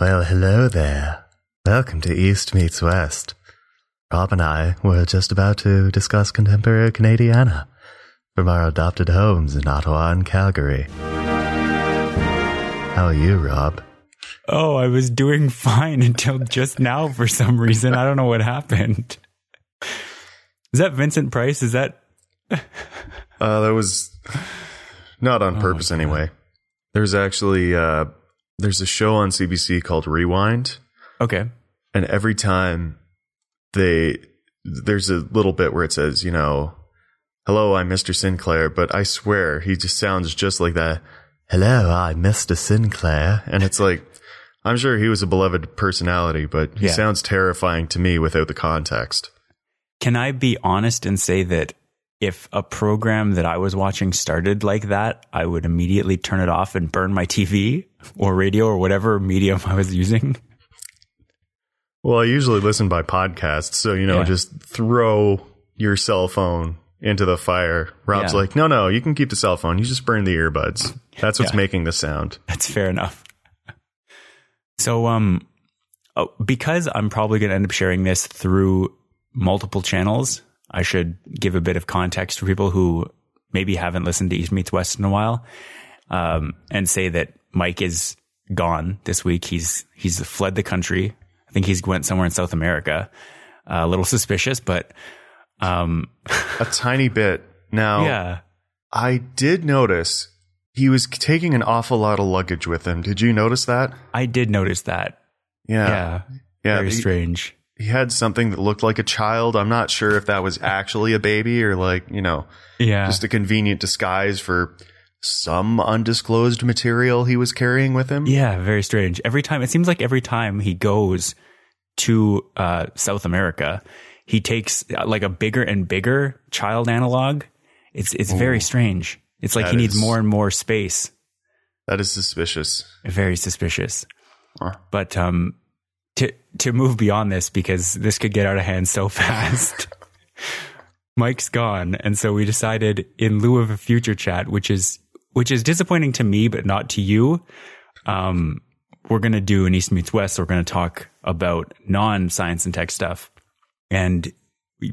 Well, hello there. Welcome to East Meets West. Rob and I were just about to discuss contemporary Canadiana from our adopted homes in Ottawa and Calgary. How are you, Rob? Oh, I was doing fine until just now for some reason. I don't know what happened. Is that Vincent Price? Is that Uh, that was not on purpose anyway. There's actually uh, there's a show on CBC called Rewind, okay? and every time they there's a little bit where it says, you know, "Hello, I'm Mr. Sinclair," but I swear he just sounds just like that. Hello, I'm Mr. Sinclair. And it's like, I'm sure he was a beloved personality, but he Yeah. sounds terrifying to me without the context. Can I be honest and say that if a program that I was watching started like that, I would immediately turn it off and burn my TV or radio or whatever medium I was using? Well, I usually listen by podcast, so you know, Yeah. just throw your cell phone into the fire. Rob's Yeah. like, no, no, you can keep the cell phone. You just burn the earbuds. That's what's Yeah. making the sound. That's fair enough. So, um, oh, because I'm probably going to end up sharing this through multiple channels, I should give a bit of context for people who maybe haven't listened to East Meets West in a while, um, and say that Mike is gone this week. He's he's fled the country. I think he's went somewhere in South America. Uh, a little suspicious, but um, A tiny bit. Now, yeah, I did notice he was taking an awful lot of luggage with him. Did you notice that? I did notice that. Yeah. Yeah, Yeah, very he- strange. He had something that looked like a child. I'm not sure if that was actually a baby or like, you know, Yeah, just a convenient disguise for some undisclosed material he was carrying with him. Yeah, very strange. Every time it seems like every time he goes to uh, South America, he takes uh, like a bigger and bigger child analog. It's it's very strange. It's like That he needs is- more and more space. That is suspicious. Very suspicious. Huh. But um, to move beyond this because this could get out of hand so fast. Mike's gone, and so we decided in lieu of a future chat, which is which is disappointing to me, but not to you. Um, we're going to do an East meets West. So we're going to talk about non science and tech stuff, and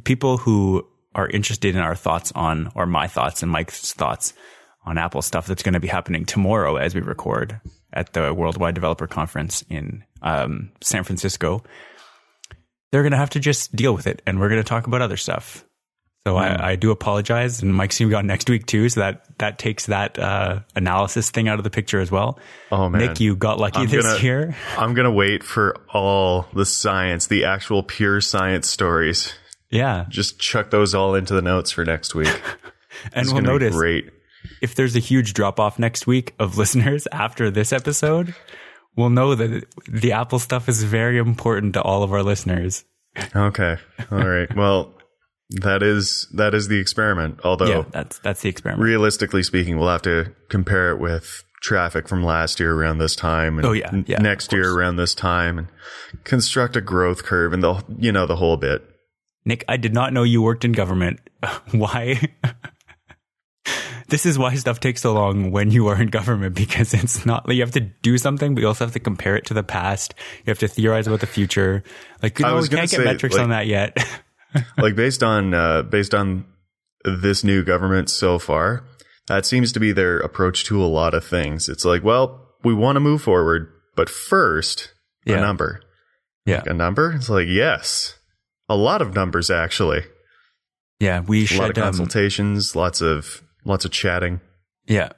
people who are interested in our thoughts on, or my thoughts and Mike's thoughts on Apple stuff that's going to be happening tomorrow as we record at the Worldwide Developer Conference in um, San Francisco. They're going to have to just deal with it, and we're going to talk about other stuff. So I, I do apologize, and Mike's going to be on next week too. So that that takes that uh, analysis thing out of the picture as well. Oh man. Nick, you got lucky I'm this gonna- year. I'm going to wait for all the science, the actual pure science stories. Yeah, Just chuck those all into the notes for next week. and It's we'll notice great. if there's a huge drop off next week of listeners after this episode, we'll know that the Apple stuff is very important to all of our listeners. Okay. All right. Well, that is that is the experiment. Although Yeah, that's that's the experiment. realistically speaking, we'll have to compare it with traffic from last year around this time and Oh, yeah. Yeah, next year around this time and construct a growth curve and the you know the whole bit. Nick, I did not know you worked in government. why? this is why stuff takes so long when you are in government because it's not like you have to do something, but you also have to compare it to the past. You have to theorize about the future. Like, you I know, was we can't get say, metrics like- on that yet. like based on uh, based on this new government so far, that seems to be their approach to a lot of things. It's like, well, we want to move forward, but first, yeah. a number. yeah, A number? It's like, yes, a lot of numbers actually. yeah. We A should. lot of um, consultations, lots of lots of chatting. yeah.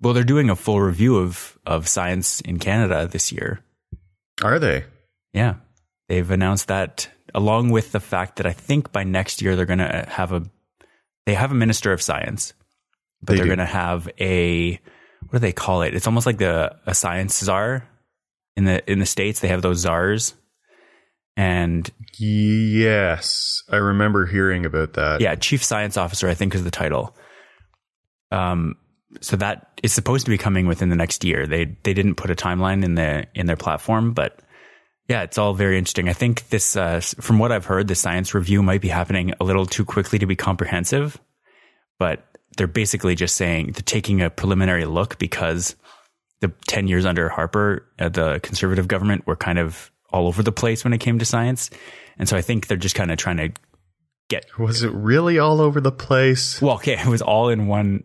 Well, they're doing a full review of of science in Canada this year. Are they? Yeah. They've announced that along with the fact that I think by next year they're going to have a they have a minister of science, but They are going to have a what do they call it? It's almost like the a science czar in the in the states. They have those czars, and Yes, I remember hearing about that. yeah, chief science officer I think is the title. Um, so that is supposed to be coming within the next year. They they didn't put a timeline in the in their platform, but yeah, it's all very interesting. I think this, uh, from what I've heard, the science review might be happening a little too quickly to be comprehensive, but they're basically just saying they're taking a preliminary look because the 10 years under Harper, uh, the conservative government were kind of all over the place when it came to science. And so I think they're just kind of trying to get, Was it really all over the place? well, okay, it was all in one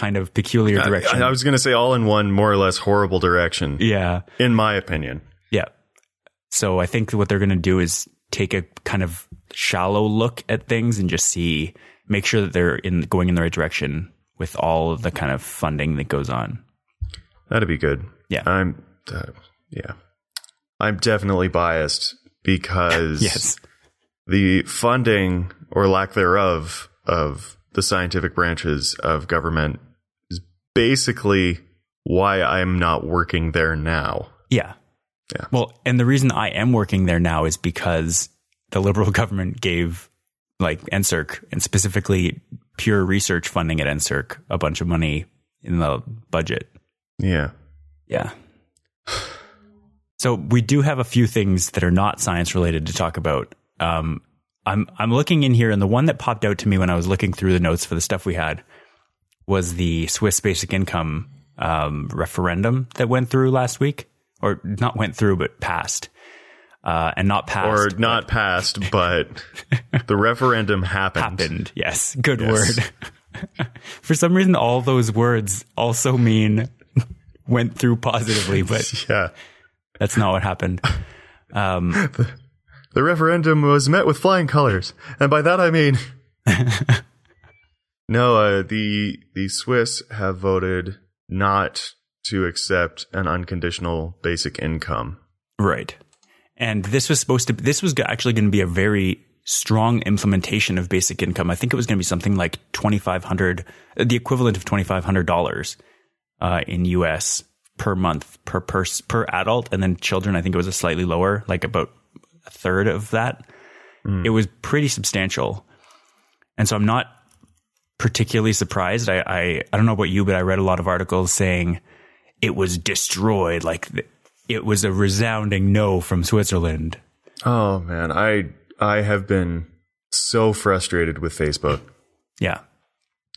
kind of peculiar direction. I, I was going to say all in one more or less horrible direction, yeah. in my opinion. Yeah. So I think what they're going to do is take a kind of shallow look at things and just see, make sure that they're in going in the right direction with all of the kind of funding that goes on. That'd be good. Yeah. I'm, uh, yeah. I'm definitely biased because Yes. the funding or lack thereof of the scientific branches of government basically why I'm not working there now. Yeah. Yeah. Well, and the reason I am working there now is because the liberal government gave like NSERC and specifically pure research funding at NSERC a bunch of money in the budget. Yeah. Yeah. So we do have a few things that are not science related to talk about. Um, I'm I'm looking in here, and the one that popped out to me when I was looking through the notes for the stuff we had was the Swiss basic income um, referendum that went through last week, or not went through, but passed, uh, and not passed Or not passed, but the referendum happened. happened. Yes, good Yes. word. For some reason, all those words also mean went through positively, but Yeah. that's not what happened. Um, The referendum was met with flying colors. And by that I mean No, uh, the the Swiss have voted not to accept an unconditional basic income. right. And this was supposed to, this was actually going to be a very strong implementation of basic income. I think it was going to be something like 2,500, uh, the equivalent of $2,500 uh, in US per month per pers- per adult. And then children, I think it was a slightly lower, like about a third of that. It was pretty substantial. And so I'm not particularly surprised. I, I, I don't know about you, but I read a lot of articles saying it was destroyed. Like it was a resounding no from Switzerland. Oh man, I I have been so frustrated with Facebook Yeah.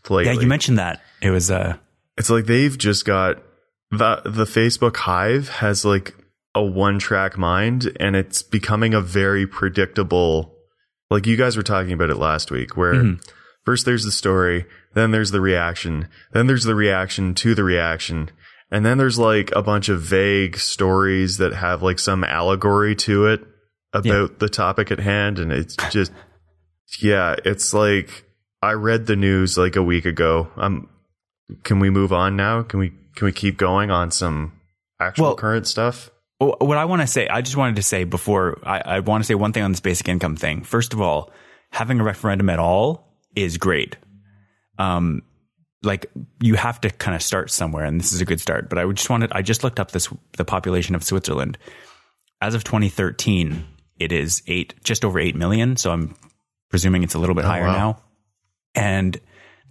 lately. Yeah. You mentioned that it was, uh, It's like they've just got the the Facebook Hive has like a one track mind and it's becoming a very predictable like you guys were talking about it last week where first there's the story, then there's the reaction, then there's the reaction to the reaction, and then there's like a bunch of vague stories that have like some allegory to it about the topic at hand and it's just yeah, it's like I read the news like a week ago. Um can we move on now? Can we can we keep going on some actual Well- current stuff? Well, What I want to say, I just wanted to say before, I, I want to say one thing on this basic income thing. First of all, having a referendum at all is great. Um, like you have to kind of start somewhere, and this is a good start. But I just wanted, I just looked up this the population of Switzerland as of 2013. It is eight, just over eight million. So I'm presuming it's a little bit higher wow. now, and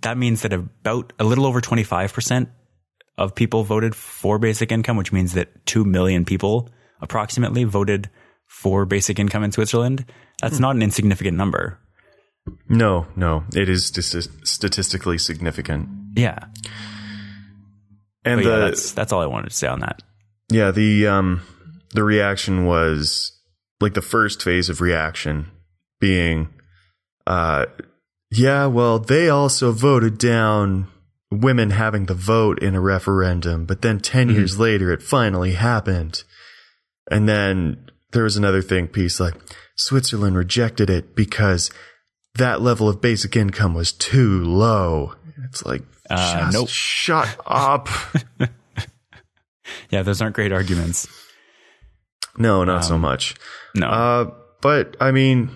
that means that about a little over 25 percent of people voted for basic income, which means that 2 million people approximately voted for basic income in Switzerland. That's not an insignificant number. No, no, it is dis- statistically significant. Yeah. And the yeah, that's, that's all I wanted to say on that. yeah, the um the reaction was like the first phase of reaction being uh yeah, well, they also voted down women having the vote in a referendum, but then 10 years later it finally happened. And then there was another thing piece like Switzerland rejected it because that level of basic income was too low. It's like, Uh, nope. shut up. Yeah, those aren't great arguments. no, not so much. No. Uh, but I mean,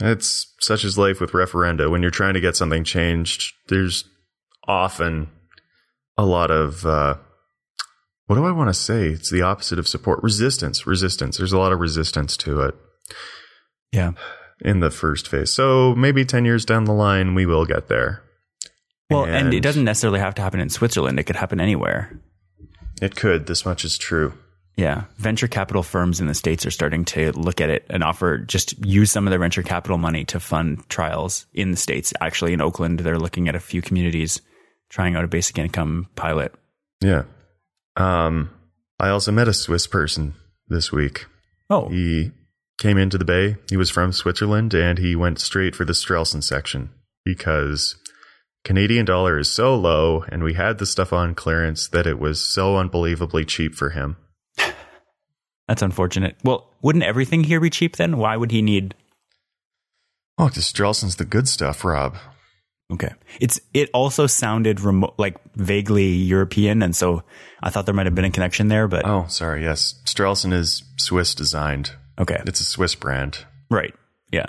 it's such as life with referenda. When you're trying to get something changed, there's often a lot of, uh, what do I want to say? It's the opposite of support. Resistance. Resistance. There's a lot of resistance to it yeah. In the first phase. So maybe 10 years down the line, we will get there. Well, and, And- it doesn't necessarily have to happen in Switzerland. It could happen anywhere. It could. This much is true. Yeah. Venture capital firms in the States are starting to look at it and offer just use some of their venture capital money to fund trials in the States. Actually, in Oakland, they're looking at a few communities trying out a basic income pilot. Yeah. Um, I also met a Swiss person this week. Oh, He came into the bay. He was from Switzerland and he went straight for the Strellson section because Canadian dollar is so low and we had the stuff on clearance that it was so unbelievably cheap for him. that's unfortunate. Well, wouldn't everything here be cheap then? Why would he need? Oh, the Strellson's the good stuff, Rob. Okay, it's it also sounded remote, like vaguely European, and so I thought there might have been a connection there. But Oh, sorry. Yes. Strelson is Swiss designed. Okay, It's a Swiss brand. right, yeah.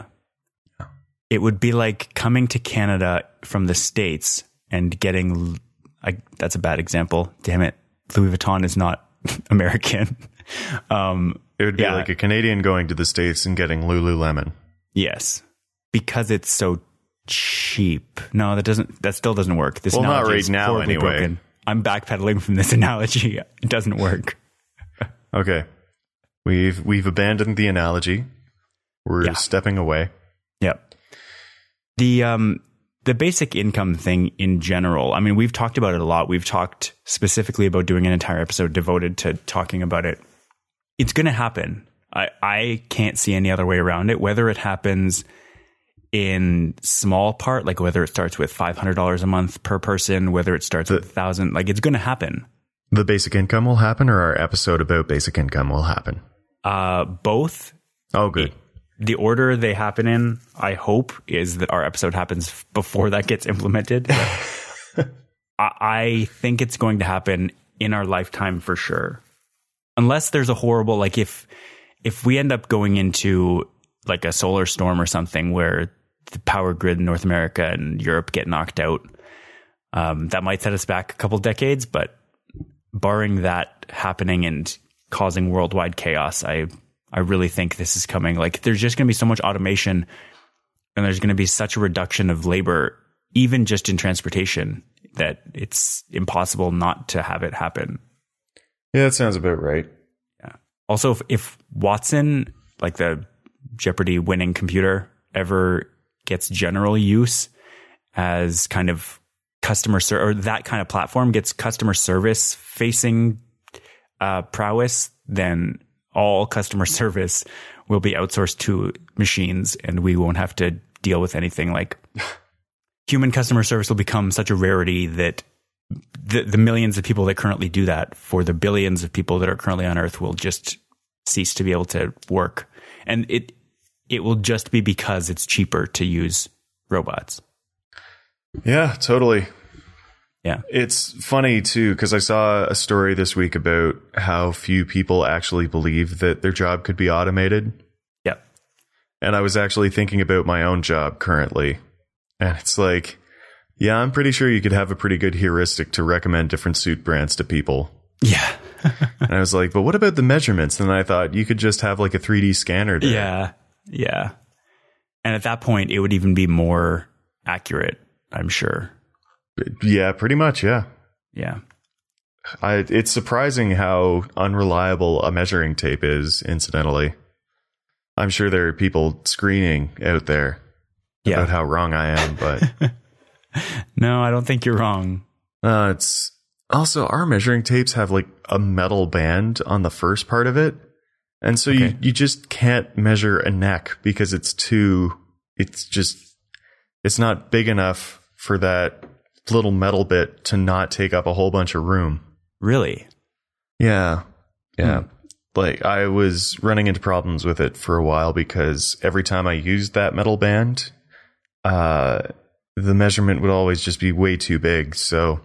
It would be like coming to Canada from the states and getting. I, that's a bad example. Damn it, Louis Vuitton is not American. um, It would be Yeah. like a Canadian going to the States and getting Lululemon. Yes, because it's so cheap. No, that doesn't. That still doesn't work. This Well, not analogy right is now, anyway. I'm backpedaling from this analogy. It doesn't work. Okay. We've we've abandoned the analogy. We're Yeah. stepping away. Yep. The um the basic income thing in general. I mean, we've talked about it a lot. We've talked specifically about doing an entire episode devoted to talking about it. It's going to happen. I I can't see any other way around it. Whether it happens in small part, like whether it starts with five hundred dollars a month per person, whether it starts with a thousand, like it's going to happen. The basic income will happen or our episode about basic income will happen. Uh, both Oh good. the order they happen in, I hope, is that our episode happens before that gets implemented. I, I think it's going to happen in our lifetime for sure. Unless there's a horrible, like if, if we end up going into like a solar storm or something where the power grid in North America and Europe get knocked out, um, that might set us back a couple decades. But barring that happening and causing worldwide chaos, I I really think this is coming. Like there's just going to be so much automation and there's going to be such a reduction of labor even just in transportation that it's impossible not to have it happen. Yeah, that sounds about right. Yeah. Also if, if Watson, like the Jeopardy winning computer ever gets general use as kind of customer ser- or that kind of platform gets customer service facing uh, prowess, then all customer service will be outsourced to machines and we won't have to deal with anything like human customer service will become such a rarity that the, the millions of people that currently do that for the billions of people that are currently on earth will just cease to be able to work. And it, it will just be because it's cheaper to use robots. Yeah, totally. Yeah. It's funny too because I saw a story this week about how few people actually believe that their job could be automated. Yep. And I was actually thinking about my own job currently. And it's like, yeah, I'm pretty sure you could have a pretty good heuristic to recommend different suit brands to people. Yeah. And I was like, but what about the measurements? And I thought you could just have like a 3D scanner there. Yeah. Yeah. And at that point, it would even be more accurate, I'm sure. Yeah, pretty much. Yeah. Yeah. I, it's surprising how unreliable a measuring tape is, incidentally. I'm sure there are people screening out there Yeah. about how wrong I am, but No, I don't think you're wrong. uh, it's also our measuring tapes have like a metal band on the first part of it. And so you, you just can't measure a neck because it's too, it's just, it's not big enough for that little metal bit to not take up a whole bunch of room. Really? Yeah. Yeah. Hmm. Like I was running into problems with it for a while because every time I used that metal band, uh, the measurement would always just be way too big. So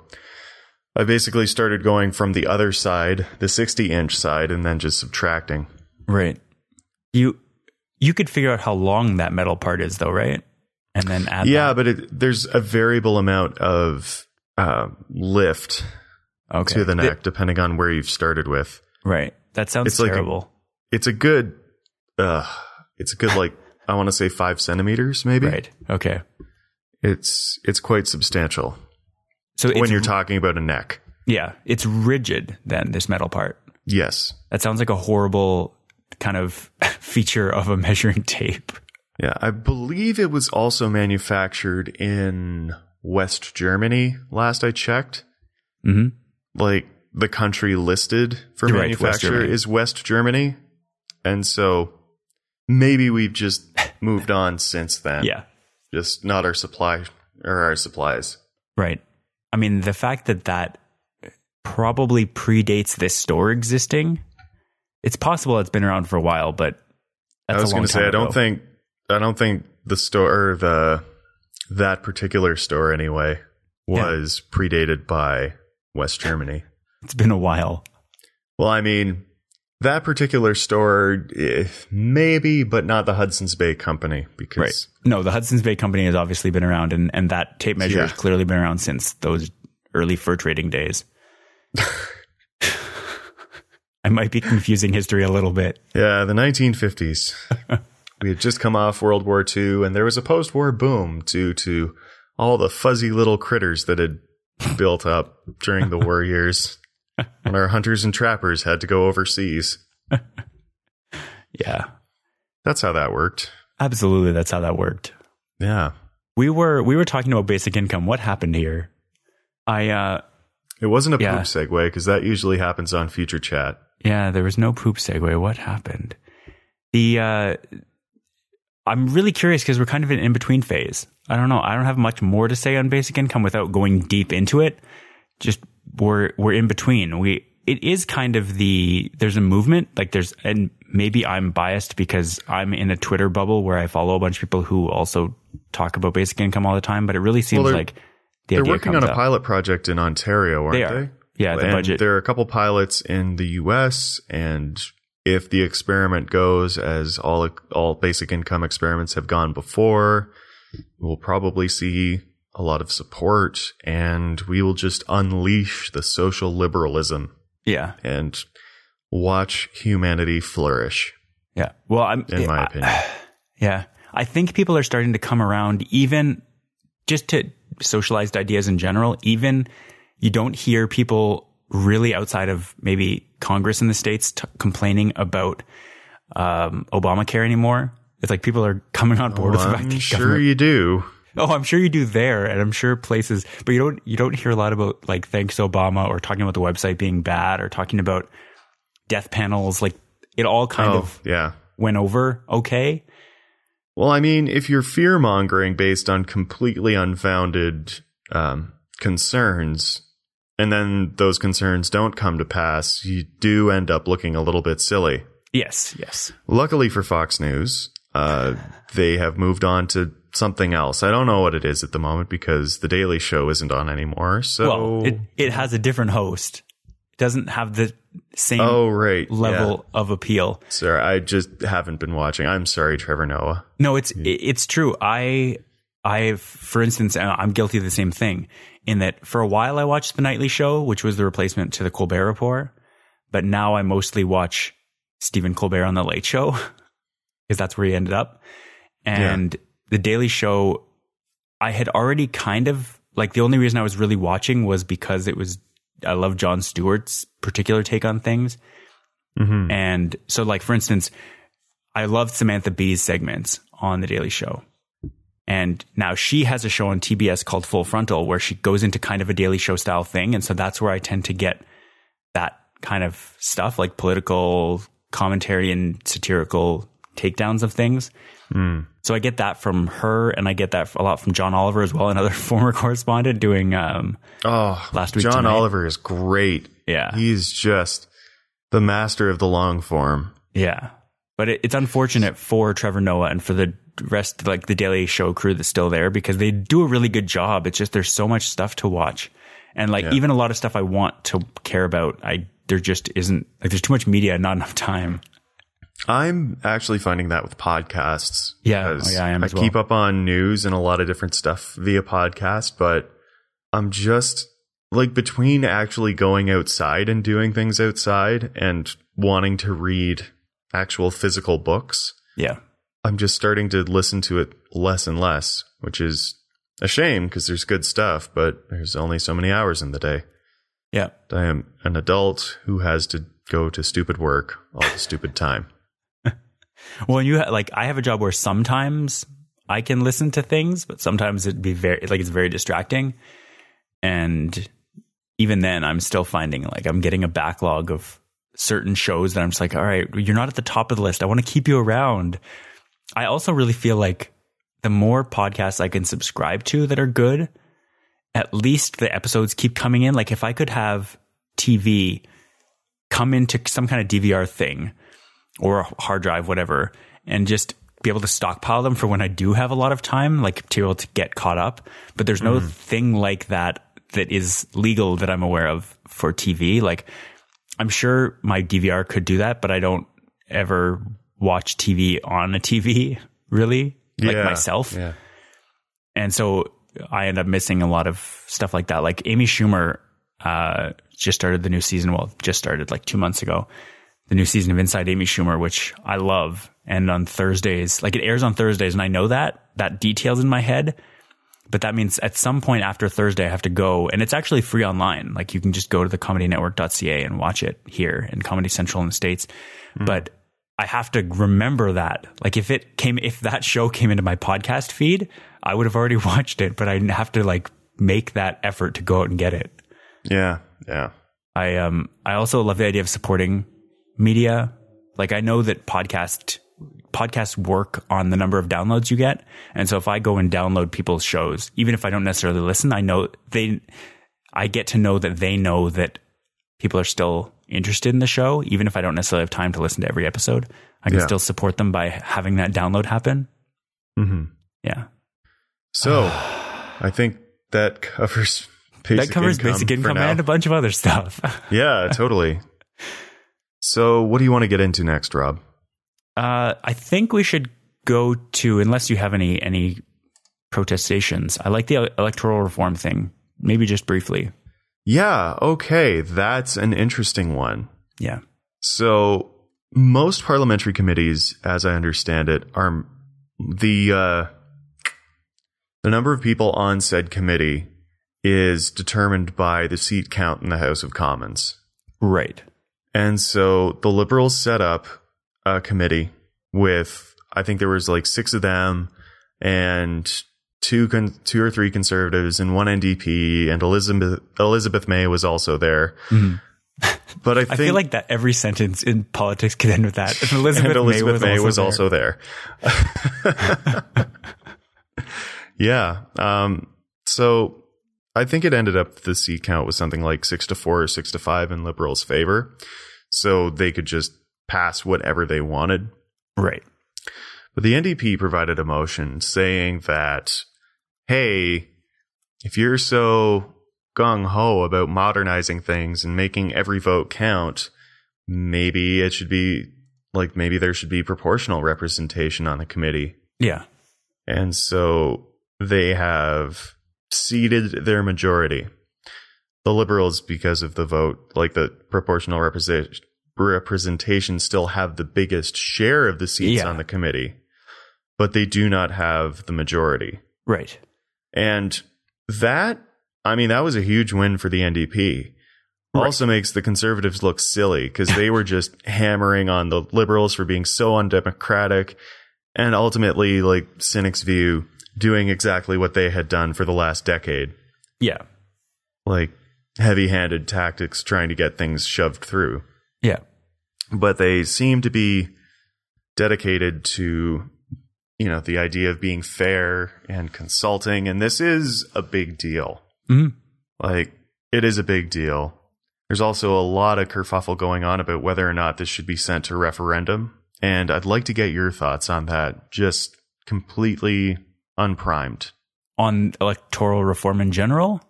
I basically started going from the other side, the 60 inch side, and then just subtracting. Right. You you could figure out how long that metal part is though, right? And then add yeah, that. but it, there's a variable amount of uh, lift okay. to the Th- neck depending on where you've started with. right. That sounds It's like a- terrible. It's a good, uh, it's a good like I want to say five centimeters maybe. right. Okay. It's it's quite substantial So it's, when you're talking about a neck. yeah, it's rigid then this metal part. Yes. That sounds like a horrible kind of feature of a measuring tape. Yeah, I believe it was also manufactured in West Germany last I checked. hmm Like the country listed for Right, West manufacture Germany. is West Germany. And so maybe we've just moved on since then. Yeah. Just not our supply or our supplies. Right. I mean, the fact that that probably predates this store existing, it's possible it's been around for a while, but that's I was going to say I don't think I don't think the store or the that particular store anyway was predated by West Germany. it's been a while. Well, I mean, that particular store, eh, maybe, but not the Hudson's Bay Company because Right. No, the Hudson's Bay Company has obviously been around, and, and that tape measure Yeah. has clearly been around since those early fur trading days. I might be confusing history a little bit. yeah, the 1950s. We had just come off World War II, and there was a post-war boom due to all the fuzzy little critters that had built up during the war years when our hunters and trappers had to go overseas. Yeah, That's how that worked. absolutely. That's how that worked. Yeah. We were we were talking about basic income. What happened here? I uh It wasn't a Yeah. poop segue because that usually happens on future chat. yeah, there was no poop segue. What happened? The uh I'm really curious because we're kind of in an in between phase. I don't know. I don't have much more to say on basic income without going deep into it. Just we're we're in between. We it is kind of the there's a movement like there's and maybe I'm biased because I'm in a Twitter bubble where I follow a bunch of people who also talk about basic income all the time. But it really seems they're- like the They're idea working on a up. pilot project in Ontario, aren't They they? are. Yeah, the and budget. There are a couple pilots in the U.S. and if the experiment goes as all all basic income experiments have gone before, we'll probably see a lot of support, and we will just unleash the social liberalism Yeah, and watch humanity flourish. yeah. Well, I'm In my I- opinion, Yeah. I think people are starting to come around even just to socialized ideas in general. Even you don't hear people really outside of maybe Congress in the States t- complaining about um, Obamacare anymore. It's like people are coming on board with the fact I'm that sure government- you do. Oh, I'm sure you do there, and I'm sure places, but you don't you don't hear a lot about like thanks Obama or talking about the website being bad or talking about death panels. Like it all kind Oh, of yeah. went over okay. Well, I mean, if you're fear mongering based on completely unfounded um, concerns, and then those concerns don't come to pass, you do end up looking a little bit silly. Yes, yes. Luckily for Fox News, uh, they have moved on to something else. I don't know what it is at the moment because The Daily Show isn't on anymore. So, Well, it, it has a different host. It doesn't have the same oh right, level of appeal. Yeah. Sorry, I just haven't been watching. I'm sorry, Trevor Noah. No, it's it, it's true. I I for instance, I'm guilty of the same thing in that for a while I watched the nightly show, which was the replacement to the Colbert Report, but now I mostly watch Stephen Colbert on the Late Show because that's where he ended up. And the Daily Show, I had already kind of like the only reason I was really watching was because it was I love Jon Stewart's particular take on things. Mm-hmm. And so, like, for instance, I loved Samantha Bee's segments on The Daily Show. And now she has a show on TBS called Full Frontal where she goes into kind of a Daily Show style thing. And so that's where I tend to get that kind of stuff, like political commentary and satirical takedowns of things. So I get that from her, and I get that a lot from John Oliver as well, another former correspondent doing um, Oh, Last week John tonight. Oliver is great. Yeah. He's just the master of the long form. Yeah. But it, it's unfortunate for Trevor Noah and for the rest, like the Daily Show crew that's still there because they do a really good job. It's just there's so much stuff to watch. And like Yeah. even a lot of stuff I want to care about, I there just isn't like there's too much media not enough time. I'm actually finding that with podcasts. Yeah. Oh, yeah, I am as well. keep up on news and a lot of different stuff via podcast, but I'm just like between actually going outside and doing things outside and wanting to read actual physical books. Yeah. I'm just starting to listen to it less and less, which is a shame because there's good stuff, but there's only so many hours in the day. Yeah. I am an adult who has to go to stupid work all the stupid time. Well, you ha- like I have a job where sometimes I can listen to things, but sometimes it'd be very like it's very distracting. And even then, I'm still finding like I'm getting a backlog of certain shows that I'm just like, all right, you're not at the top of the list. I want to keep you around. I also really feel like the more podcasts I can subscribe to that are good, at least the episodes keep coming in. Like if I could have TV come into some kind of DVR thing or a hard drive, whatever, and just be able to stockpile them for when I do have a lot of time, like to be able to get caught up. But there's no mm. thing like that that is legal that I'm aware of for TV. Like I'm sure my DVR could do that, but I don't ever watch TV on a TV really like Yeah, myself. Yeah. And so I end up missing a lot of stuff like that. Like Amy Schumer uh, just started the new season. Well, just started like two months ago. The new season of Inside Amy Schumer, which I love. And on Thursdays, like it airs on Thursdays, and I know that that details in my head. But that means at some point after Thursday, I have to go, and it's actually free online. Like you can just go to the comedynetwork.ca and watch it here in Comedy Central in the States. But I have to remember that. Like if it came, if that show came into my podcast feed, I would have already watched it, but I have to like make that effort to go out and get it. Yeah. Yeah. I, um, I also love the idea of supporting media. Like I know that podcast, podcasts work on the number of downloads you get. And so if I go and download people's shows, even if I don't necessarily listen, I know they, I get to know that they know that people are still interested in the show, even if I don't necessarily have time to listen to every episode. I can Yeah. still support them by having that download happen. hmm Yeah. So I think that covers basic that covers income basic income and a bunch of other stuff. Yeah, totally. So what do you want to get into next, Rob? Uh, I think we should go to, unless you have any, any protestations. I like the electoral reform thing. Maybe just briefly. Yeah, okay, that's an interesting one. Yeah. So most parliamentary committees, as I understand it, are the uh, the number of people on said committee is determined by the seat count in the House of Commons. Right. And so the Liberals set up a committee with I think there was like six of them and two con- two or three conservatives and one NDP and Elizabeth Elizabeth May was also there. But I think I feel like that every sentence in politics could end with that. And Elizabeth, and Elizabeth May May was, was also there. yeah. Um, so I think it ended up the seat count was something like six to four or six to five in Liberals' favor. So they could just pass whatever they wanted. right. But the NDP provided a motion saying that, hey, if you're so gung ho about modernizing things and making every vote count, maybe it should be like maybe there should be proportional representation on the committee. Yeah. And so they have ceded their majority. The Liberals, because of the vote, like the proportional represent- representation, still have the biggest share of the seats Yeah. on the committee, but they do not have the majority. Right. And that, I mean, that was a huge win for the NDP. Right. Also makes the conservatives look silly because they were just hammering on the liberals for being so undemocratic and ultimately, like Cynic's view, doing exactly what they had done for the last decade. Yeah. Like heavy handed tactics trying to get things shoved through. Yeah. But they seem to be dedicated to, you know, the idea of being fair and consulting. And this is a big deal. Mhm. Like, it is a big deal. There's also a lot of kerfuffle going on about whether or not this should be sent to referendum. And I'd like to get your thoughts on that, just completely unprimed. On electoral reform in general,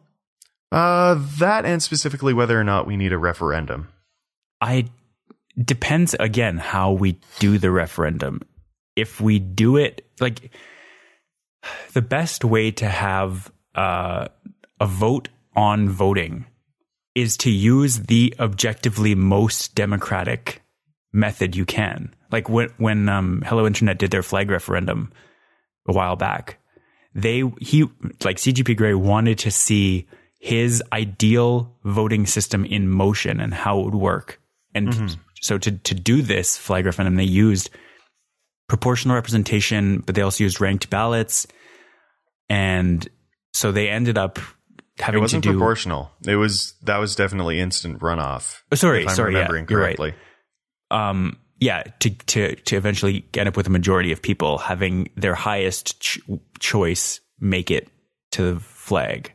Uh, that and specifically whether or not we need a referendum. I depends again how we do the referendum. If we do it like the best way to have uh, a vote on voting is to use the objectively most democratic method you can. Like when when um, Hello Internet did their flag referendum a while back, they he like CGP Grey wanted to see his ideal voting system in motion and how it would work. And so to to do this flag referendum, they used proportional representation, but they also used ranked ballots. And so they ended up having to It wasn't do. proportional. It was that was definitely instant runoff. Oh, sorry, if I'm sorry, yeah, remembering you're right. um, yeah, to, to, to eventually end up with a majority of people having their highest ch- choice make it to the flag.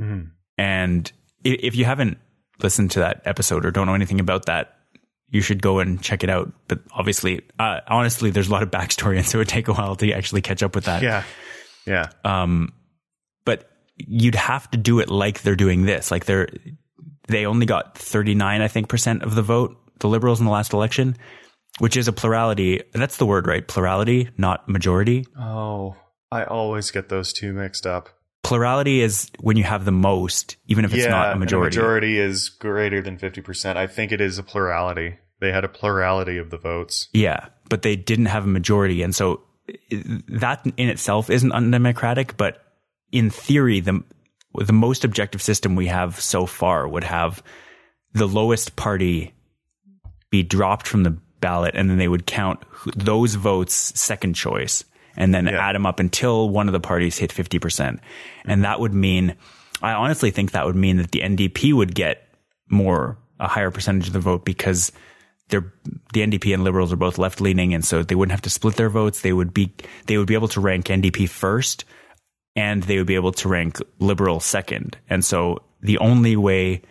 Mhm. And if you haven't listened to that episode or don't know anything about that, you should go and check it out. But obviously, uh, honestly, there's a lot of backstory, and so it would take a while to actually catch up with that. Yeah, yeah, Um, but you'd have to do it like they're doing this. Like they're, they only got 39, I think, percent of the vote, the liberals in the last election, which is a plurality. That's the word, right? Plurality, not majority. Oh, I always get those two mixed up. Plurality is when you have the most, even if it's yeah, not a majority. majority is greater than fifty percent. I think it is a plurality. They had a plurality of the votes. Yeah, but they didn't have a majority, and so that in itself isn't undemocratic. But in theory, the the most objective system we have so far would have the lowest party be dropped from the ballot, and then they would count those votes second choice, and then Yeah. add them up until one of the parties hit fifty percent, and that would mean. I honestly think that would mean that the NDP would get more a higher percentage of the vote because they're the NDP and Liberals are both left leaning, and so they wouldn't have to split their votes. They would be they would be able to rank NDP first, and they would be able to rank Liberal second. And so the only way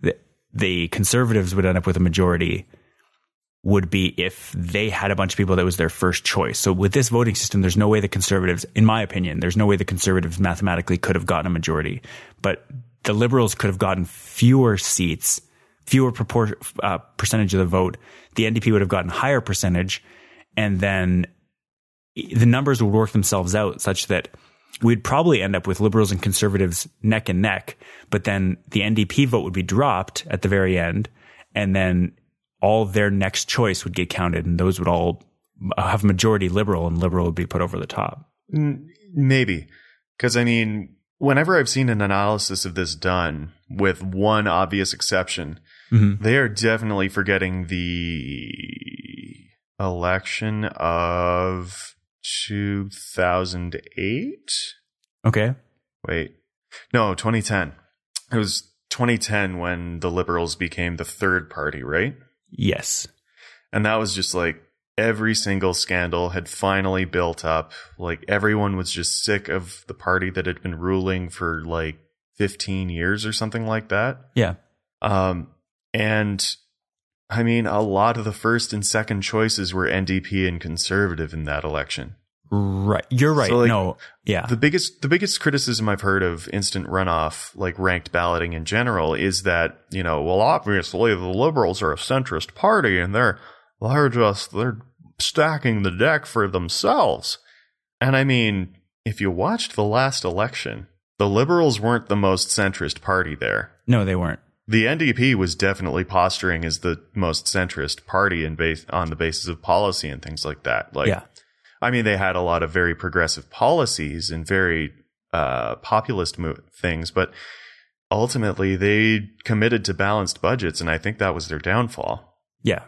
that the Conservatives would end up with a majority would be if they had a bunch of people that was their first choice. So with this voting system, there's no way the Conservatives, in my opinion, there's no way the Conservatives mathematically could have gotten a majority, but the Liberals could have gotten fewer seats, fewer propor- uh, percentage of the vote. The NDP would have gotten higher percentage, and then the numbers would work themselves out such that we'd probably end up with liberals and conservatives neck and neck, but then the NDP vote would be dropped at the very end, and then all their next choice would get counted, and those would all have majority liberal, and liberal would be put over the top. Maybe. Because, I mean, whenever I've seen an analysis of this done, with one obvious exception, Mhm. they are definitely forgetting the election of 2008? Okay. Wait. No, 2010. It was 2010 when the Liberals became the third party, right? Yes. And that was just like every single scandal had finally built up. Like everyone was just sick of the party that had been ruling for like 15 years or something like that. Yeah. Um, and I mean, a lot of the first and second choices were NDP and conservative in that election. Right. You're right. So, like, no. Yeah. The biggest the biggest criticism I've heard of instant runoff, like ranked balloting in general, is that, you know, well obviously the liberals are a centrist party and they're they're just they're stacking the deck for themselves. And I mean, if you watched the last election, the liberals weren't the most centrist party there. no, they weren't. The NDP was definitely posturing as the most centrist party in base on the basis of policy and things like that. Like yeah. I mean, they had a lot of very progressive policies and very uh, populist mo- things, but ultimately they committed to balanced budgets, and I think that was their downfall. Yeah.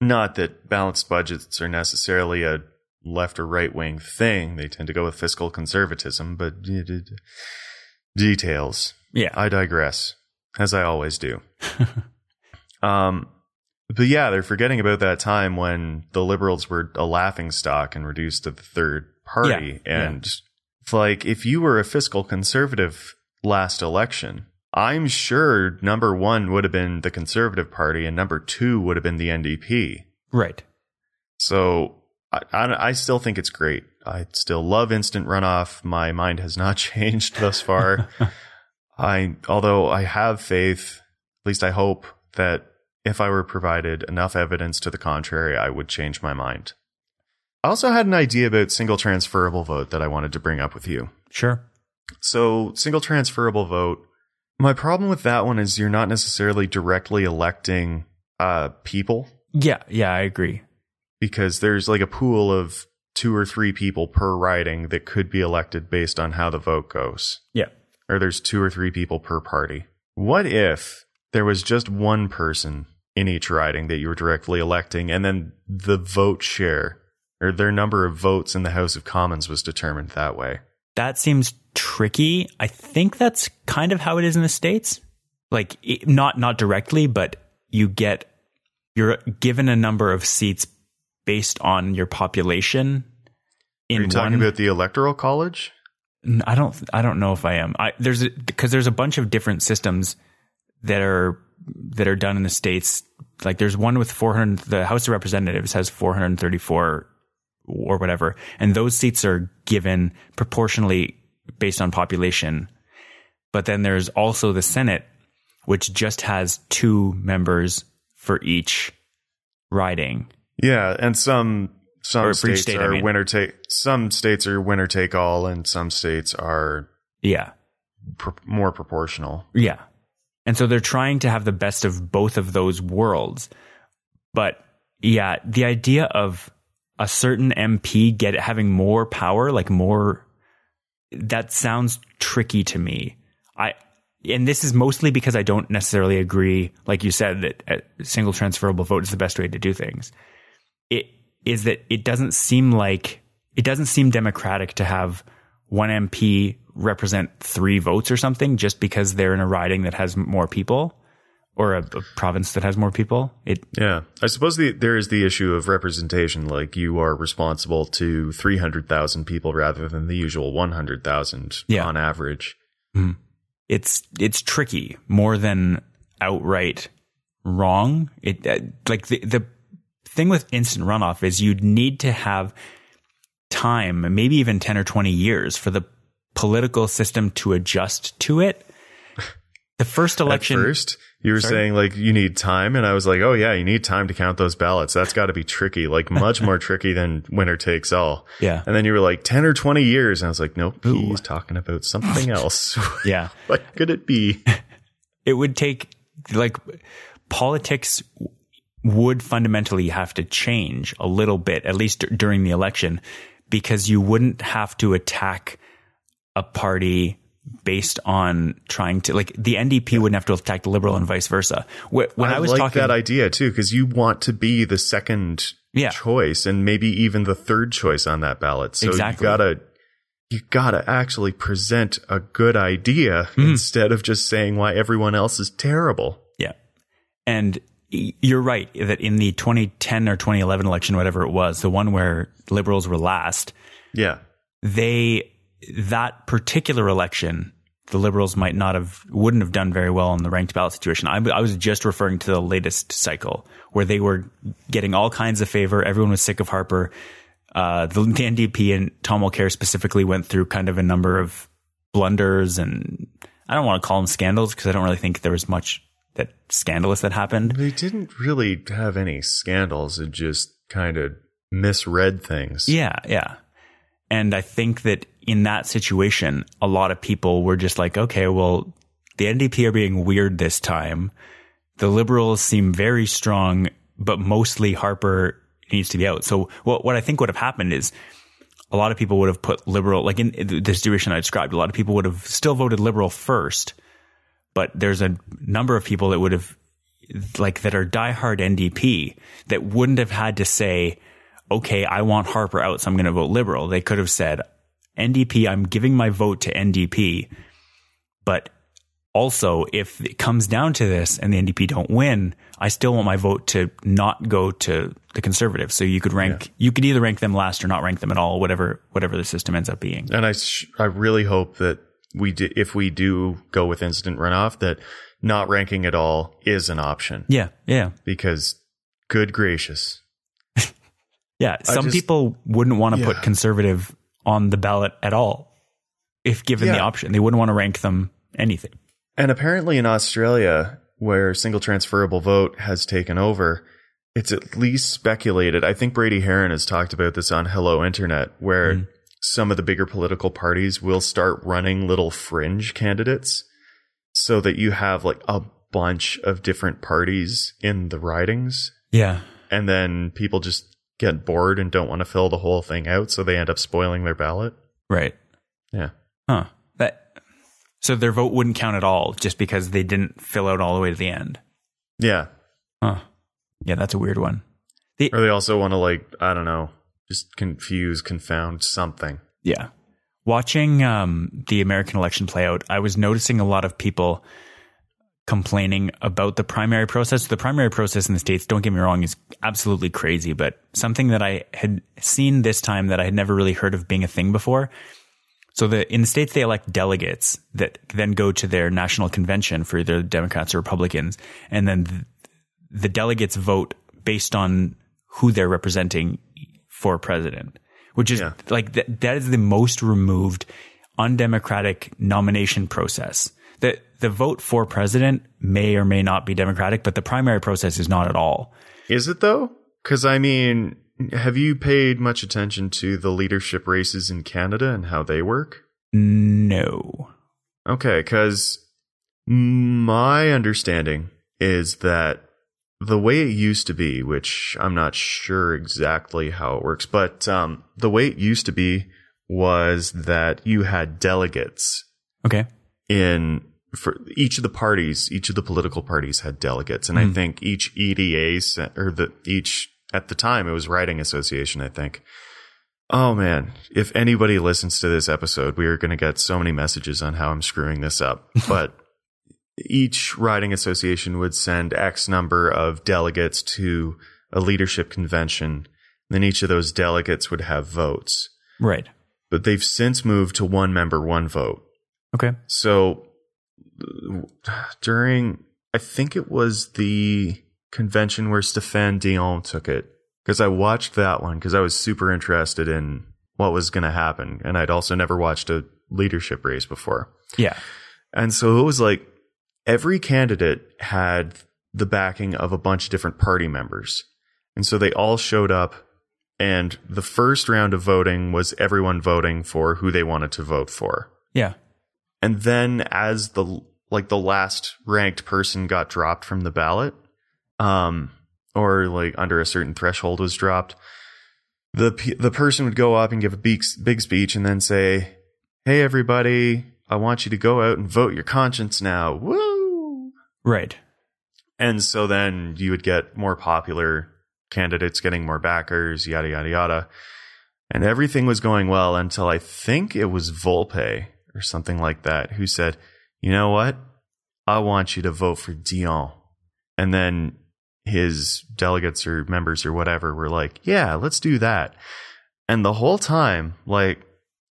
Not that balanced budgets are necessarily a left or right wing thing; they tend to go with fiscal conservatism, but d- d- d- details. Yeah. I digress, as I always do. um, but yeah, they're forgetting about that time when the liberals were a laughing stock and reduced to the third party. Yeah, and it's like, if you were a fiscal conservative last election, I'm sure number one would have been the conservative party and number two would have been the NDP. right. So I, I, I still think it's great. I still love instant runoff. My mind has not changed thus far. I, although I have faith, at least I hope that if I were provided enough evidence to the contrary, I would change my mind. I also had an idea about single transferable vote that I wanted to bring up with you. Sure. So, single transferable vote. My problem with that one is you're not necessarily directly electing uh, people Yeah. Yeah. I agree. because there's like a pool of two or three people per riding that could be elected based on how the vote goes. Yeah. Or there's two or three people per party. What if there was just one person in each riding that you were directly electing and then the vote share or their number of votes in the House of Commons was determined that way? That seems tricky. I think that's kind of how it is in the states. Like it, not not directly, but you get you're given a number of seats based on your population. In Are you talking one, about the electoral college? I don't. I don't know if I am. I there's because there's a bunch of different systems that are that are done in the states. Like there's one with 400. The House of Representatives has 434 or whatever, and those seats are given proportionally based on population. But then there's also the Senate, which just has two members for each riding. Yeah, and some some states state, I are mean. winner take. Some states are winner take all, and some states are Yeah. pr- more proportional. Yeah. And so they're trying to have the best of both of those worlds. But yeah, the idea of a certain MP get having more power, like more that sounds tricky to me. I and this is mostly because I don't necessarily agree, like you said, that single transferable vote is the best way to do things. It is that it doesn't seem like it doesn't seem democratic to have one MP represent three votes or something just because they're in a riding that has more people or a, a province that has more people. It Yeah, I suppose the, there is the issue of representation. Like you are responsible to three hundred thousand people rather than the usual one hundred thousand Yeah. on average. it's it's tricky more than outright wrong. It uh, like the the thing with instant runoff is you'd need to have time, maybe even 10 or 20 years for the political system to adjust to it. The first election At first, you were Sorry? saying like you need time, and I was like, oh yeah, you need time to count those ballots. That's got to be tricky, like much more tricky than winner takes all. Yeah. And then you were like ten or twenty years, and I was like, nope, he's talking about something else. yeah. what could it be? it would take like politics would fundamentally have to change a little bit, at least d- during the election, because you wouldn't have to attack a party based on trying to like the NDP wouldn't have to attack the Liberal and vice versa. When I, I, was like talking, that idea too, because you want to be the second Yeah. choice and maybe even the third choice on that ballot. So Exactly. you gotta you gotta actually present a good idea Mm-hmm. instead of just saying why everyone else is terrible. Yeah. And you're right that in the 2010 or 2011 election, whatever it was, the one where liberals were last, Yeah. they that particular election the liberals might not have wouldn't have done very well in the ranked ballot situation I, I was just referring to the latest cycle where they were getting all kinds of favor everyone was sick of harper uh, the, the ndp and tom mulcair specifically went through kind of a number of blunders and i don't want to call them scandals because i don't really think there was much that scandalous that happened They didn't really have any scandals. It just kind of misread things. Yeah, yeah. And I think that in that situation, a lot of people were just like, okay, well, the NDP are being weird this time. The liberals seem very strong, but mostly Harper needs to be out. So what, what I think would have happened is a lot of people would have put liberal, like in the situation I described, a lot of people would have still voted liberal first, but there's a number of people that would have like that are diehard NDP that wouldn't have had to say, okay, I want Harper out, so I'm going to vote liberal. They could have said, NDP, I'm giving my vote to NDP, but also if it comes down to this and the NDP don't win, I still want my vote to not go to the conservatives. So you could rank, you could either rank them last or not rank them at all, whatever, whatever the system ends up being. And I, sh- I really hope that we do, if we do go with instant runoff, that not ranking at all is an option Yeah. Yeah. because good gracious. Yeah, some just- people wouldn't want to put conservative on the ballot at all if given the option. They wouldn't want to rank them anything. And apparently in Australia, where single transferable vote has taken over, it's at least speculated. I think Brady Haran has talked about this on Hello Internet, where hmm. some of the bigger political parties will start running little fringe candidates so that you have like a bunch of different parties in the ridings. Yeah. And then people just get bored and don't want to fill the whole thing out. So they end up spoiling their ballot. Right. Yeah. Huh. That so their vote wouldn't count at all just because they didn't fill out all the way to the end. Yeah. Huh. Yeah, that's a weird one. The, Or they also want to like, I don't know, just confuse, confound something. yeah. Watching um, the American election play out, I was noticing a lot of people complaining about the primary process. The primary process in the States, don't get me wrong, is absolutely crazy, but something that I had seen this time that I had never really heard of being a thing before. So the, in the States, they elect delegates that then go to their national convention for either Democrats or Republicans. And then the, the delegates vote based on who they're representing for president, which is Yeah. like th- that is the most removed undemocratic nomination process. The the vote for president may or may not be democratic, but the primary process is not at all. Is it though? Because I mean, have you paid much attention to the leadership races in Canada and how they work? No. Okay, because my understanding is that the way it used to be, which I'm not sure exactly how it works, but um, the way it used to be was that you had delegates Okay. in for each of the parties, each of the political parties had delegates, and I hmm. think each EDA or the each at the time it was writing association. I think. Oh man, if anybody listens to this episode, we are going to get so many messages on how I'm screwing this up. but each riding association would send X number of delegates to a leadership convention. Then each of those delegates would have votes. Right. But they've since moved to one member, one vote. Okay. So during, I think it was the convention where Stéphane Dion took it because I watched that one because I was super interested in what was going to happen. And I'd also never watched a leadership race before. Yeah. And so it was like every candidate had the backing of a bunch of different party members. And so they all showed up. And the first round of voting was everyone voting for who they wanted to vote for. Yeah. And then as the like the last ranked person got dropped from the ballot, um, or like under a certain threshold was dropped, the the person would go up and give a big big speech and then say, "Hey everybody, I want you to go out and vote your conscience now." Woo! Right. And so then you would get more popular candidates getting more backers, yada yada yada. And everything was going well until I think it was Volpe or something like that who said, "You know what? I want you to vote for Dion." And then his delegates or members or whatever were like, "Yeah, let's do that." And the whole time, like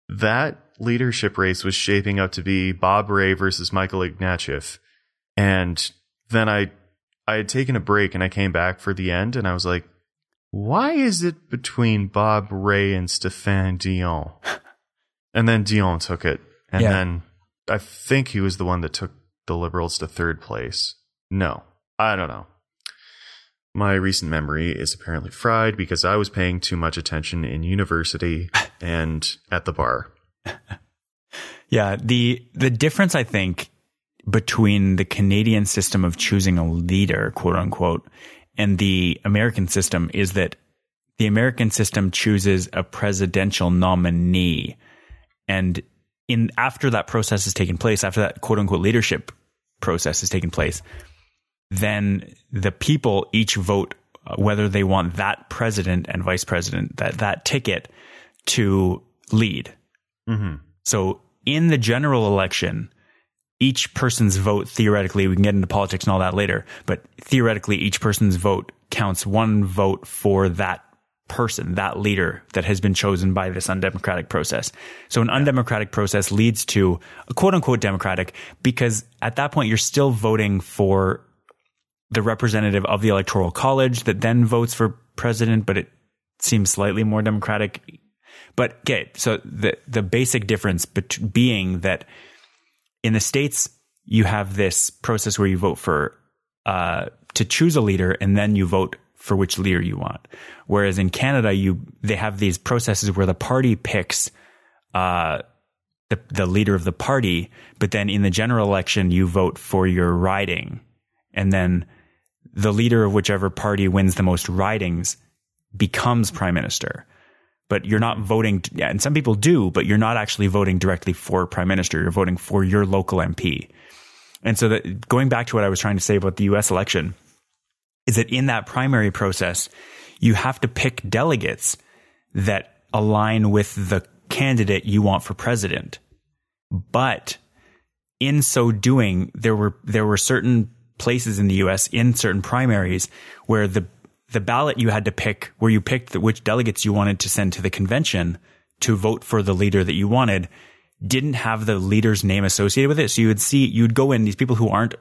that leadership race was shaping up to be Bob Rae versus Michael Ignatieff. And then I I had taken a break and I came back for the end and I was like, why is it between Bob Rae and Stéphane Dion? And then Dion took it. And Yeah. then I think he was the one that took the Liberals to third place. No, I don't know. My recent memory is apparently fried because I was paying too much attention in university and at the bar. Yeah. The the difference I think between the Canadian system of choosing a leader, quote unquote, and the American system is that the American system chooses a presidential nominee. And in after that process has taken place, after that quote unquote leadership process has taken place, then the people each vote uh, whether they want that president and vice president, that, that ticket to lead. Mm-hmm. So in the general election, each person's vote theoretically, we can get into politics and all that later, but theoretically, each person's vote counts one vote for that person, that leader that has been chosen by this undemocratic process. So an undemocratic process leads to a quote unquote democratic because at that point, you're still voting for the representative of the electoral college that then votes for president, but it seems slightly more democratic. But okay, so the the basic difference bet- being that in the states you have this process where you vote for uh, to choose a leader and then you vote for which leader you want. Whereas in Canada, you they have these processes where the party picks uh, the the leader of the party, but then in the general election you vote for your riding, and then the leader of whichever party wins the most ridings becomes prime minister. But you're not voting, yeah, and some people do, but you're not actually voting directly for prime minister. You're voting for your local MP. And so that going back to what I was trying to say about the US election is that in that primary process, you have to pick delegates that align with the candidate you want for president. But in so doing, there were there were certain places in the U.S. in certain primaries where the the ballot you had to pick, where you picked the, which delegates you wanted to send to the convention to vote for the leader that you wanted, didn't have the leader's name associated with it. So you would see you'd go in these people who aren't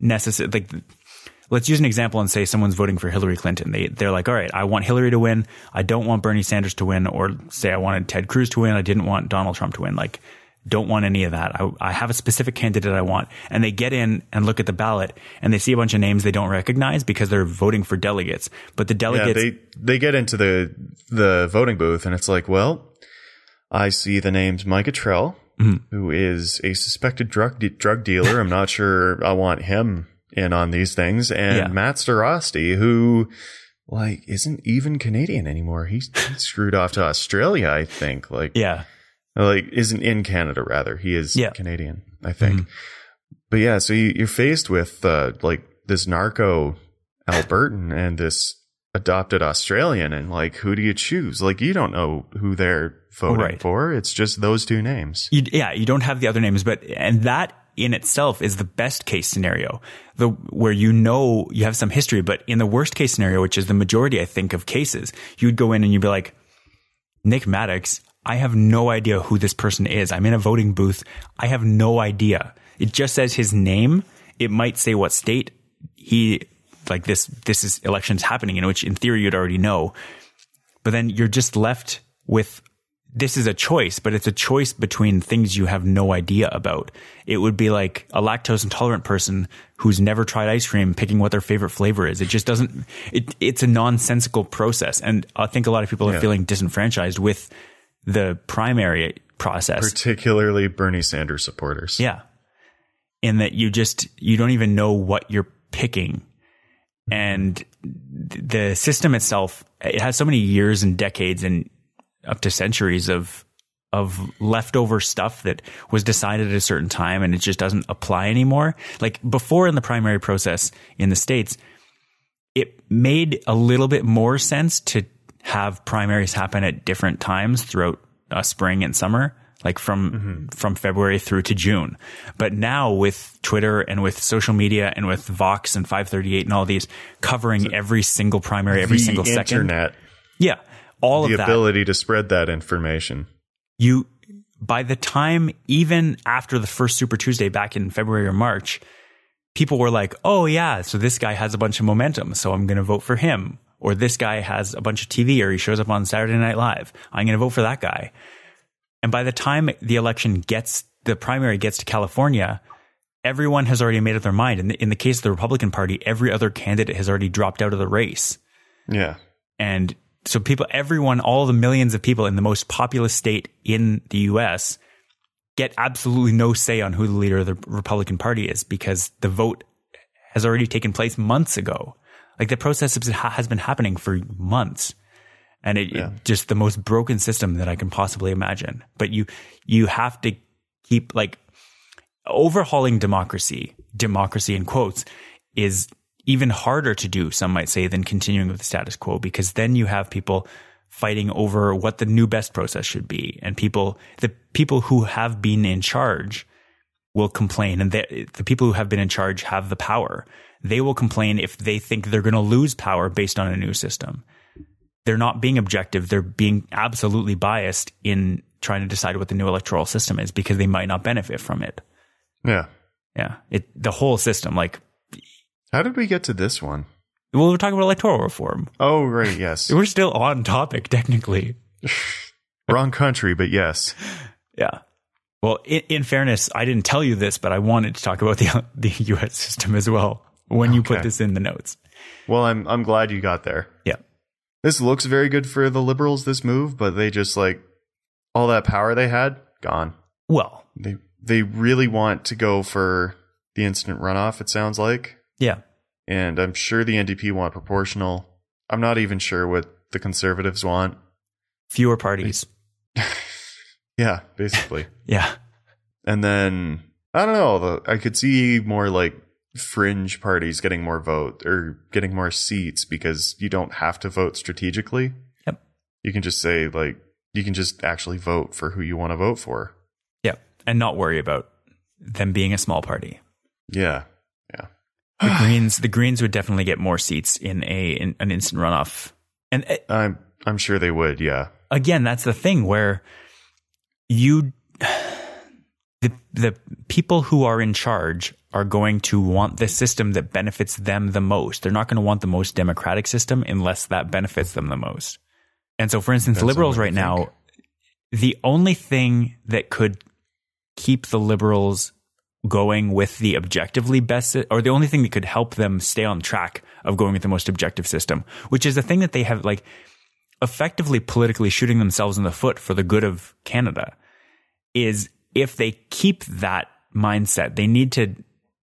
necessary like let's use an example and say someone's voting for Hillary Clinton. They they're like, all right, I want Hillary to win. I don't want Bernie Sanders to win, or say I wanted Ted Cruz to win. I didn't want Donald Trump to win. Like, don't want any of that. I, I have a specific candidate I want. And they get in and look at the ballot and they see a bunch of names they don't recognize because they're voting for delegates. But the delegates, yeah, they they get into the the voting booth and it's like, well, I see the names Micah Trell, mm-hmm. who is a suspected drug de- drug dealer. I'm not sure I want him in on these things, and Yeah. Matt Starosty, who like isn't even Canadian anymore. He's, he's screwed off to Australia, I think. Like, yeah, like isn't in Canada rather. He is Yeah. Canadian, I think. But yeah, so you, you're faced with uh, like this narco Albertan and this adopted Australian, and like who do you choose? Like you don't know who they're voting Right. for. It's just those two names. you, yeah, you don't have the other names, but and that in itself is the best case scenario, the where you know you have some history. But in the worst case scenario, which is the majority, I think, of cases, you'd go in and you'd be like, Nick Maddox, I have no idea who this person is. I'm in a voting booth. I have no idea. It just says his name. It might say what state he like this this is elections happening in which in theory you'd already know. But then you're just left with this is a choice, but it's a choice between things you have no idea about. It would be like a lactose intolerant person who's never tried ice cream picking what their favorite flavor is. It just doesn't, it, it's a nonsensical process. And I think a lot of people are feeling disenfranchised with the primary process. Particularly Bernie Sanders supporters. Yeah. In that you just, you don't even know what you're picking. And the system itself, it has so many years and decades and up to centuries of, of leftover stuff that was decided at a certain time and it just doesn't apply anymore. Like before in the primary process in the States, it made a little bit more sense to have primaries happen at different times throughout uh, spring and summer, like from from February through to June. But now with Twitter and with social media and with Vox and 538 and all these covering every single primary every single second, internet, yeah, all the of that. ability to spread that information. you by the time even after the first super tuesday back in february or march people were like oh yeah so this guy has a bunch of momentum so i'm going to vote for him. Or this guy has a bunch of tv or he shows up on saturday night live. I'm going to vote for that guy. And by the time the election gets the primary gets to california everyone has already made up their mind. In the, in the case of the republican party every other candidate has already dropped out of the race. Yeah. and so people, everyone, all the millions of people in the most populous state in the US get absolutely no say on who the leader of the Republican Party is because the vote has already taken place months ago. Like the process has been- happening for months. And it, it just the most broken system that I can possibly imagine. But you, you have to keep like overhauling democracy, democracy in quotes, is even harder to do, some might say, than continuing with the status quo, because then you have people fighting over what the new best process should be. And people, the people who have been in charge will complain. And the, the people who have been in charge have the power. They will complain if they think they're going to lose power based on a new system. They're not being objective. They're being absolutely biased in trying to decide what the new electoral system is because they might not benefit from it. Yeah. Yeah. It, the whole system, like, How did we get to this one? well, we're talking about electoral reform. Oh, right. Yes. We're still on topic, technically. Wrong country, but yes. Yeah. Well, in, in fairness, I didn't tell you this, but I wanted to talk about the the U.S. system as well when you put this in the notes. Well, I'm I'm glad you got there. Yeah. This looks very good for the liberals this move, but they just like all that power they had gone. Well, They they really want to go for the instant runoff it sounds like, yeah. and I'm sure the NDP want proportional. I'm not even sure what the conservatives want. Fewer parties. Yeah, basically. Yeah. and then I don't know, the, I could see more like fringe parties getting more vote or getting more seats because you don't have to vote strategically. Yep. You can just say like you can just actually vote for who you want to vote for. Yeah. And not worry about them being a small party. Yeah. The Greens, the Greens would definitely get more seats in a in an instant runoff. And uh, I'm I'm sure they would, yeah. again, that's the thing where you the the people who are in charge are going to want the system that benefits them the most. They're not going to want the most democratic system unless that benefits them the most. And so for instance, on liberals right you now the only thing that could keep the liberals going with the objectively best or the only thing that could help them stay on track of going with the most objective system which is the thing that they have like effectively politically shooting themselves in the foot for the good of Canada is if they keep that mindset they need to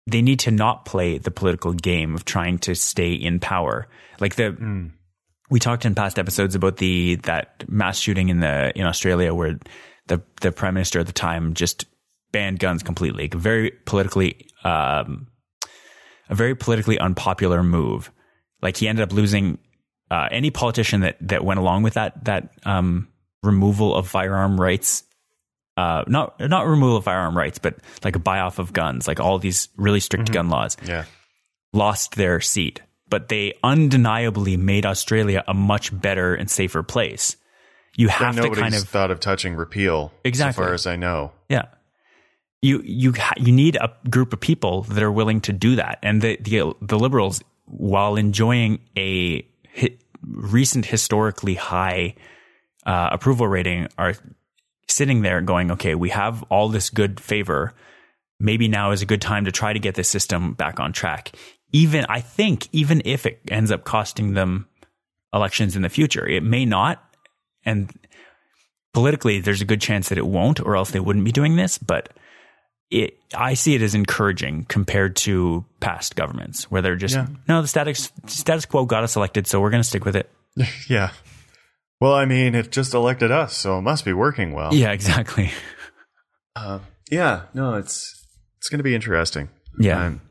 they need to not play the political game of trying to stay in power. Like the hmm. we talked in past episodes about the that mass shooting in the in Australia where the the prime minister at the time just banned guns completely. A very politically um, a very politically unpopular move. Like he ended up losing uh, any politician that that went along with that that um, removal of firearm rights. Uh, not not removal of firearm rights, but like a buy off of guns, like all these really strict gun laws Yeah. lost their seat, but they undeniably made Australia a much better and safer place. You have to kind of thought of touching repeal, Exactly. so far as I know. yeah. You you you need a group of people that are willing to do that, and the the, the liberals, while enjoying a hi- recent historically high uh, approval rating, are sitting there going, "Okay, we have all this good favor. Maybe now is a good time to try to get this system back on track." Even I think, even if it ends up costing them elections in the future, it may not, and politically, there's a good chance that it won't, or else they wouldn't be doing this. But it, I see it as encouraging compared to past governments, where they're just Yeah. no, the status status quo got us elected, so we're going to stick with it. Yeah. Well, I mean, it just elected us, so it must be working well. Yeah, exactly. Uh, yeah. No, it's it's going to be interesting. Yeah. I'm-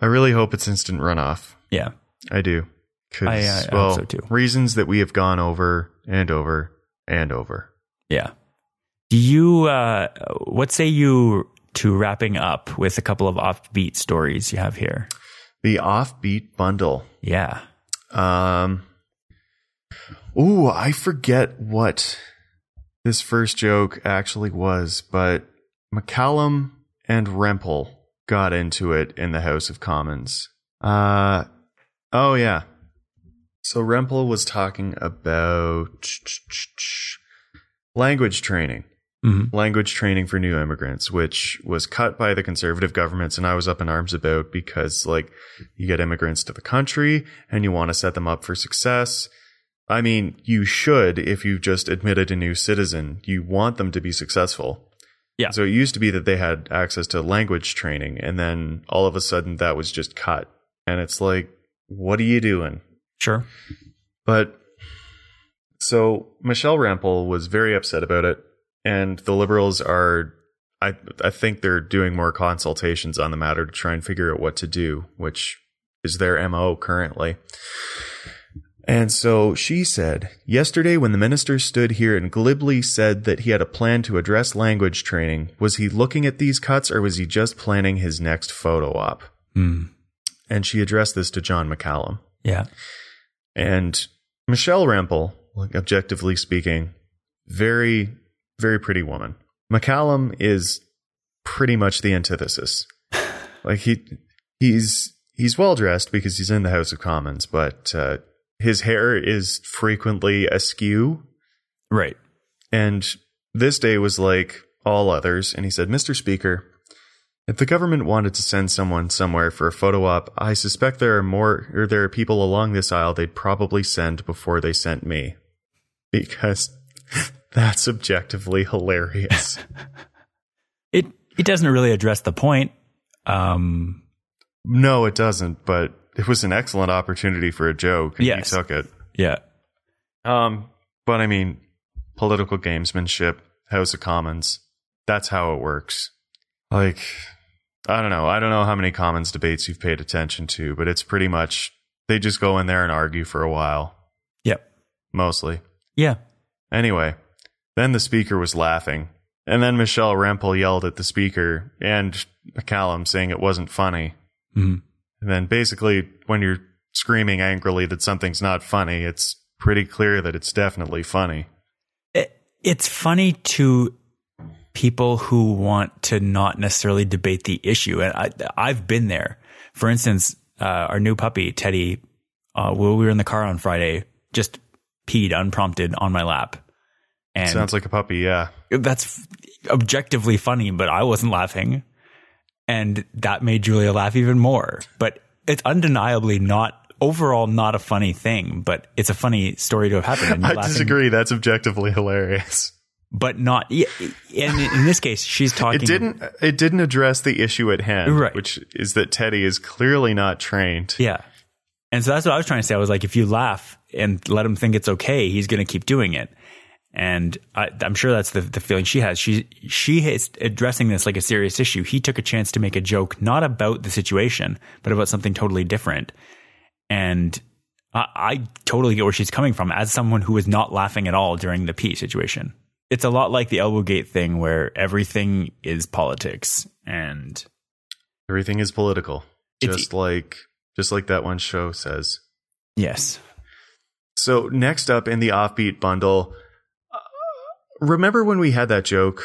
I really hope it's instant runoff. Yeah, I do. 'Cause, I, I hope well, so too. reasons that we have gone over and over and over. yeah. Do you? Uh, what say you to wrapping up with a couple of offbeat stories you have here? The offbeat bundle. Yeah. Um. Ooh, I forget what this first joke actually was, but McCallum and Rempel got into it in the House of Commons. Uh, oh yeah. So Rempel was talking about language training hmm language training for new immigrants, which was cut by the conservative governments, and I was up in arms about because, like, you get immigrants to the country and you want to set them up for success. I mean, you should if you've just admitted a new citizen. You want them to be successful. Yeah. So it used to be that they had access to language training, and then all of a sudden that was just cut. And it's like, what are you doing? Sure. But so Michelle Rempel was very upset about it, and the liberals are. I I think they're doing more consultations on the matter to try and figure out what to do, which is their mo currently. And so she said, yesterday when the minister stood here and glibly said that he had a plan to address language training, was he looking at these cuts or was he just planning his next photo op? Mm. And she addressed this to John McCallum. Yeah. And Michelle Rempel, like objectively speaking, very, very pretty woman. McCallum is pretty much the antithesis. like he, he's he's well dressed because he's in the House of Commons, but uh, his hair is frequently askew. Right. And this day was like all others. And he said, Mr. Speaker, if the government wanted to send someone somewhere for a photo op, I suspect there are more, or there are people along this aisle they'd probably send before they sent me. Because that's objectively hilarious. It it doesn't really address the point. Um. no, it doesn't, but it was an excellent opportunity for a joke. And Yes. he took it. Yeah. Um, but I mean, political gamesmanship, House of Commons, that's how it works. Like, I don't know. I don't know how many Commons debates you've paid attention to, but it's pretty much they just go in there and argue for a while, Yep. mostly. Yeah. Anyway, then the speaker was laughing. And then Michelle Rempel yelled at the speaker and McCallum saying it wasn't funny. Mhm. And then basically, when you're screaming angrily that something's not funny, it's pretty clear that it's definitely funny. It, it's funny to people who want to not necessarily debate the issue. And I, I've been there. For instance, uh, our new puppy, Teddy, uh, while we were in the car on Friday, just peed unprompted on my lap. And Sounds like a puppy, yeah. that's objectively funny, but I wasn't laughing. And that made Julia laugh even more. But it's undeniably not overall not a funny thing, but it's a funny story to have happened. And I laughing, disagree. That's objectively hilarious. But not, and in this case, she's talking. It didn't. It didn't address the issue at hand, Right. which is that Teddy is clearly not trained. Yeah. And so that's what I was trying to say. I was like, if you laugh and let him think it's okay, he's going to keep doing it. And I, I'm sure that's the, the feeling she has. She she is addressing this like a serious issue. He took a chance to make a joke, not about the situation, but about something totally different. And I, I totally get where she's coming from as someone who was not laughing at all during the pee situation. It's a lot like the Elbowgate thing where everything is politics and Everything is political, just like just like that one show says. yes, So next up in the offbeat bundle, remember when we had that joke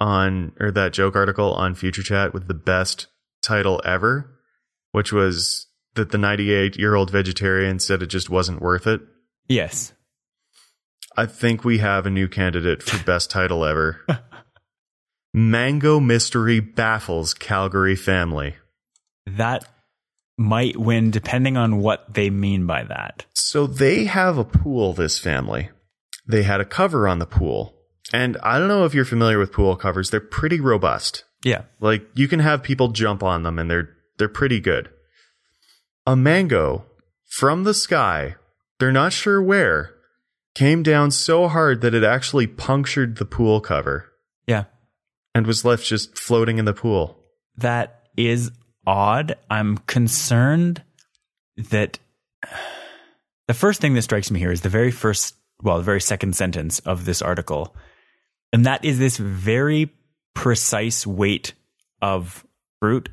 on or that joke article on Future Chat with the best title ever, which was that the 98 year old vegetarian said it just wasn't worth it. yes. I think we have a new candidate for best title ever. Mango Mystery Baffles Calgary Family. that might win depending on what they mean by that. So they have a pool, this family. They had a cover on the pool. And I don't know if you're familiar with pool covers. They're pretty robust. Yeah. Like you can have people jump on them and they're they're pretty good. A mango from the sky, they're not sure where, came down so hard that it actually punctured the pool cover Yeah. and was left just floating in the pool. That is odd. I'm concerned that the first thing that strikes me here is the very first, well, the very second sentence of this article. And that is this very precise weight of fruit.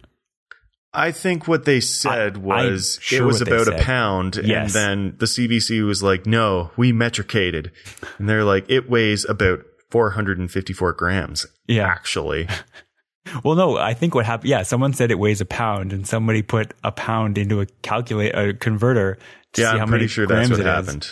I think what they said I- was sure it was about a pound, Yes. and then the CBC was like, "No, we metricated," and they're like, "It weighs about 454 grams." Yeah. actually, Well, no, I think what happened, yeah, someone said it weighs a pound and somebody put a pound into a calculate, a converter to yeah, see how I'm pretty many sure that's what it is. happened.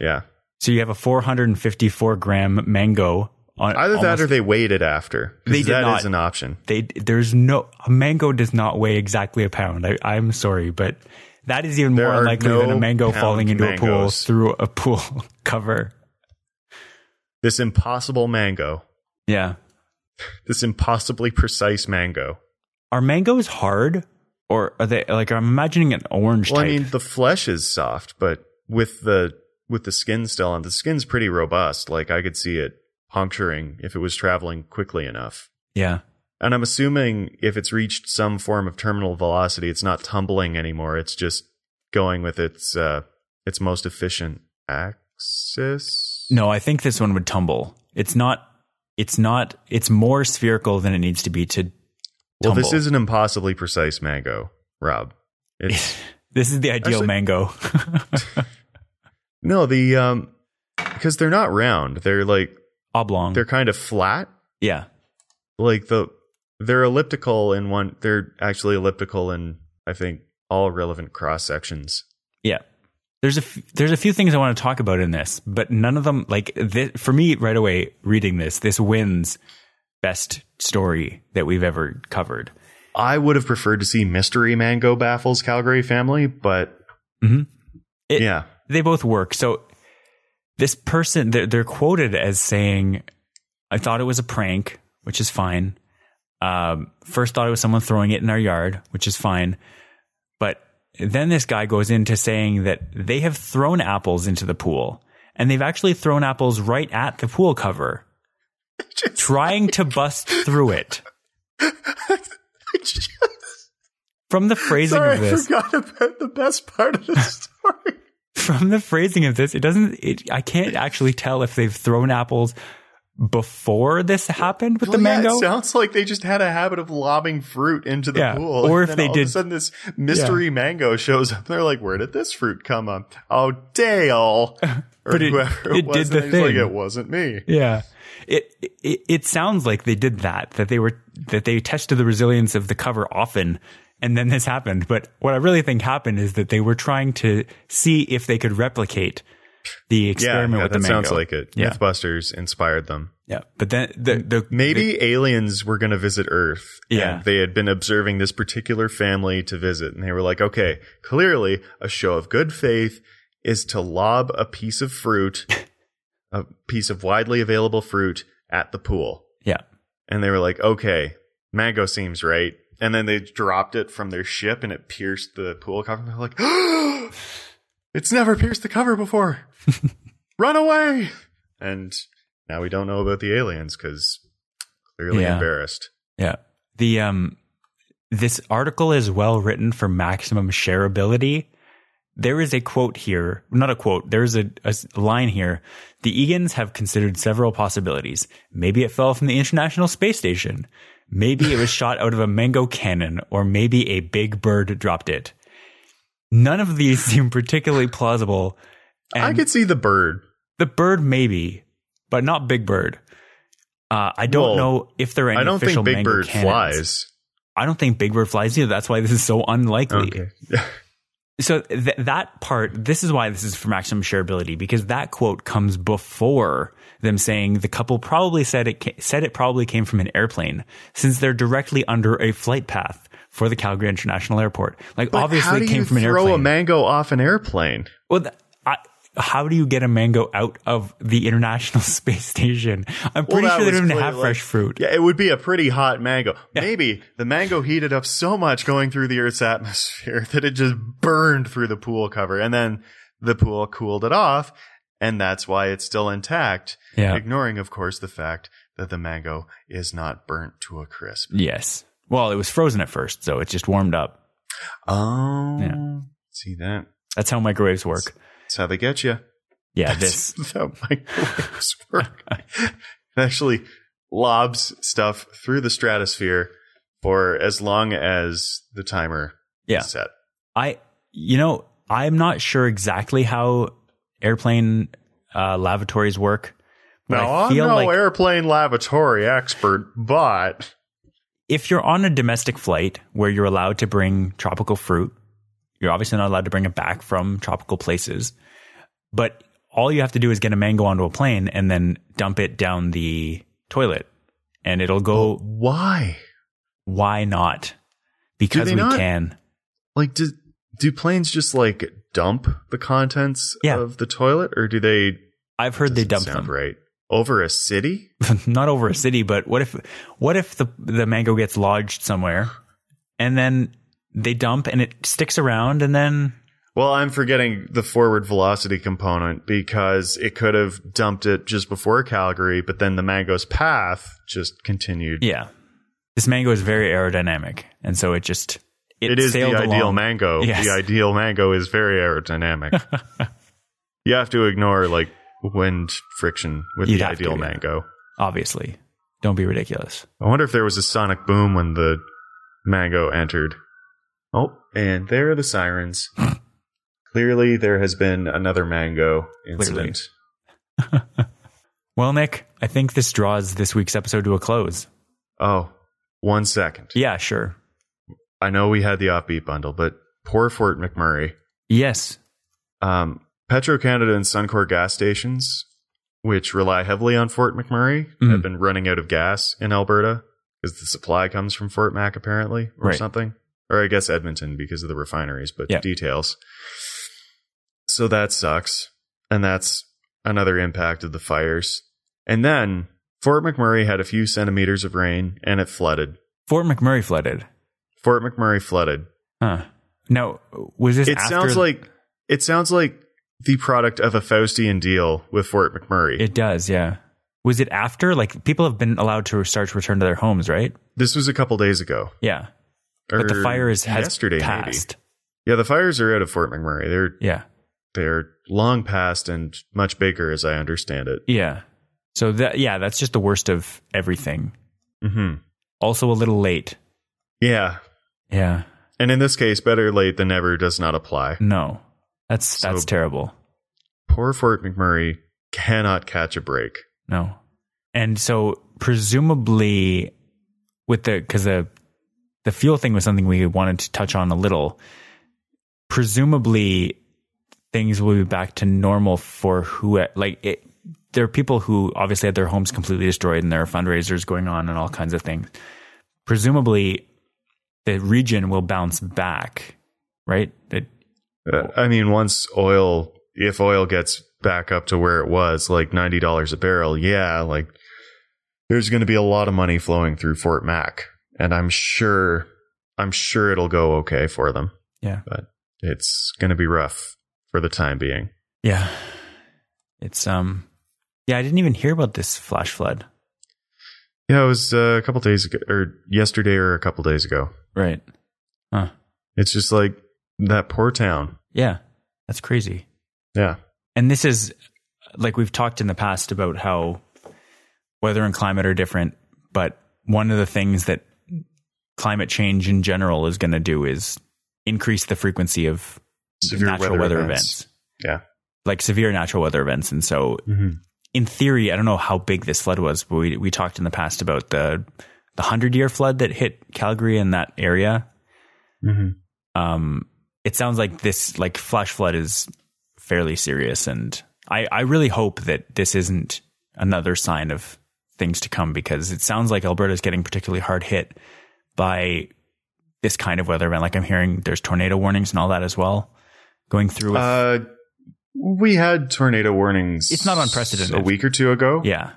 Yeah, So you have a 454 gram mango on either that or they weighed it after. They did that not. is an option. they there's no a mango does not weigh exactly a pound. I, I'm sorry, but that is even There more unlikely than a mango falling into a pool through a pool cover. This impossible mango, Yeah, this impossibly precise mango. are mangoes hard or are they like I'm imagining an orange Well, type? I mean, the flesh is soft, but with the with the skin still on, the skin's pretty robust. Like I could see it puncturing if it was traveling quickly enough. yeah, And I'm assuming if it's reached some form of terminal velocity, it's not tumbling anymore. It's just going with its uh, its most efficient axis. no, I think this one would tumble. It's not. It's not. It's more spherical than it needs to be to. well, this is an impossibly precise mango, Rob. It's This is the ideal Actually- mango. no the um because they're not round. They're like Oblong. they're kind of flat. yeah. Like the they're elliptical in one. They're actually elliptical in I think all relevant cross sections. Yeah. There's a f- there's a few things I want to talk about in this, but none of them like this, for me right away reading this this wins best story that we've ever covered. I would have preferred to see Mystery Mango baffles Calgary family, but mm-hmm. It- yeah. They both work. So this person they're, they're quoted as saying I thought it was a prank, which is fine. Um, first thought it was someone throwing it in our yard, which is fine. But then this guy goes into saying that they have thrown apples into the pool and they've actually thrown apples right at the pool cover, trying to bust through it. From the phrasing Sorry, of I forgot about the best part of the story. From the phrasing of this, it doesn't. It, I can't actually tell if they've thrown apples before this happened with the Well, yeah, mango. it sounds like they just had a habit of lobbing fruit into the Yeah, pool. or if they all did- Of a sudden, this mystery mango shows up. They're like, "Where did this fruit come on? Oh, Dale, or But it- whoever it was. did the he's like, it wasn't me. Yeah. It, it it sounds like they did that that they were that they tested the resilience of the cover often and then this happened but what I really think happened is that they were trying to see if they could replicate the experiment yeah with that the mango. sounds like it. Yeah. MythBusters inspired them. Yeah. But then the the Maybe aliens were going to visit Earth. Yeah. And they had been observing this particular family to visit. And they were like, okay, clearly a show of good faith is to lob a piece of fruit, a piece of widely available fruit at the pool. yeah. And they were like, okay, mango seems right. And then they dropped it from their ship and it pierced the pool cover. And they're like, it's never pierced the cover before. Run away. And now we don't know about the aliens because clearly Yeah. embarrassed. Yeah. The um this article is well written for maximum shareability. There is a quote here, not a quote, there's a, a, line here. The Egans have considered several possibilities. Maybe it fell from the International Space Station. Maybe it was shot out of a mango cannon, or maybe a big bird dropped it. None of these seem particularly plausible. I could see the bird. the bird maybe, but not Big Bird. Uh, I don't Well, know if there are any I don't think Big Bird cannons. flies. I don't think Big Bird flies either. That's why this is so unlikely. Okay. So th- that part, this is why this is for maximum shareability because that quote comes before them saying the couple probably said it said it probably came from an airplane since they're directly under a flight path for the Calgary International Airport. Like But obviously it came from an airplane. throw a mango off an airplane? well, th- I, how do you get a mango out of the International Space Station? I'm pretty that sure they don't even have like- fresh fruit. Yeah, it would be a pretty hot mango. Maybe the mango heated up so much going through the Earth's atmosphere that it just burned through the pool cover, and then the pool cooled it off, and that's why it's still intact. Yeah. Ignoring, of course, the fact that the mango is not burnt to a crisp. Yes. Well, it was frozen at first, so it just warmed up. Oh, Yeah. see that? That's how microwaves work. That's how they get you. Yeah, this. That's how microwaves work. it actually lobs stuff through the stratosphere for as long as the timer Yeah. is set. I, you know, I'm not sure exactly how airplane uh, lavatories work. But Now, I I'm no like airplane lavatory expert, but if you're on a domestic flight where you're allowed to bring tropical fruit, you're obviously not allowed to bring it back from tropical places. But all you have to do is get a mango onto a plane and then dump it down the toilet, and it'll go. why? Why not? Because we not? can. Like, do, do planes just like dump the contents Yeah. of the toilet, or do they? I've heard they dump sound them. right over a city. not over a city, but what if what if the the mango gets lodged somewhere and then they dump and it sticks around and then Well, I'm forgetting the forward velocity component because it could have dumped it just before Calgary, but then the mango's path just continued. yeah. This mango is very aerodynamic and so it just it, it is the sailed ideal along. mango. Yes. The ideal mango is very aerodynamic. you have to ignore like wind friction with You'd the have to, ideal yeah. mango. Obviously. Don't be ridiculous. I wonder if there was a sonic boom when the mango entered. Oh, and there are the sirens. Clearly, there has been another mango incident. Well, Nick, I think this draws this week's episode to a close. Oh, one second. Yeah, sure. I know we had the offbeat bundle, but poor Fort McMurray. Yes. Um, Petro Canada and Suncor gas stations, which rely heavily on Fort McMurray, Mhm. have been running out of gas in Alberta because the supply comes from Fort Mac, apparently, or Right. something. Or I guess Edmonton because of the refineries, but Yeah. details. So that sucks. And that's another impact of the fires. And then Fort McMurray had a few centimeters of rain and it flooded. Fort McMurray flooded. Fort McMurray flooded. Huh. Now, was this It after sounds like it sounds like the product of a Faustian deal with Fort McMurray. it does, yeah. Was it after like people have been allowed to start to return to their homes, right? this was a couple days ago. Yeah. But the fire is has yesterday, maybe. Yeah, the fires are out of Fort McMurray. They're Yeah. They're long past and much bigger, as I understand it. Yeah. So that yeah, that's just the worst of everything. Mm-hmm. Also a little late. Yeah, Yeah. and in this case, better late than never does not apply. No. That's So- that's terrible. Poor Fort McMurray cannot catch a break. No. And so presumably with the cuz the the fuel thing was something we wanted to touch on a little. Presumably things will be back to normal for who like it, there are people who obviously had their homes completely destroyed and there are fundraisers going on and all kinds of things. Presumably the region will bounce back, right? It, Uh, I mean, once oil, if oil gets back up to where it was, like ninety dollars a barrel, yeah, like there's going to be a lot of money flowing through Fort Mac, and I'm sure, I'm sure it'll go okay for them. Yeah. but it's going to be rough for the time being. Yeah. It's um yeah, I didn't even hear about this flash flood. Yeah, it was uh, a couple days ago, or yesterday, or a couple days ago. Right. Huh. It's just like that poor town. Yeah. That's crazy. Yeah, And this is like we've talked in the past about how weather and climate are different, but one of the things that climate change in general is going to do is increase the frequency of Severe natural weather weather, events. events. yeah. like severe natural weather events. And so Mm-hmm. in theory, I don't know how big this flood was, but we we talked in the past about the the hundred year flood that hit Calgary in that area. Mm-hmm. Um, it sounds like this like flash flood is fairly serious, and I I really hope that this isn't another sign of things to come because it sounds like Alberta is getting particularly hard hit by this kind of weather event. Like I'm hearing there's tornado warnings and all that as well going through. With, Uh, we had tornado warnings. It's not unprecedented. A week or two ago. yeah,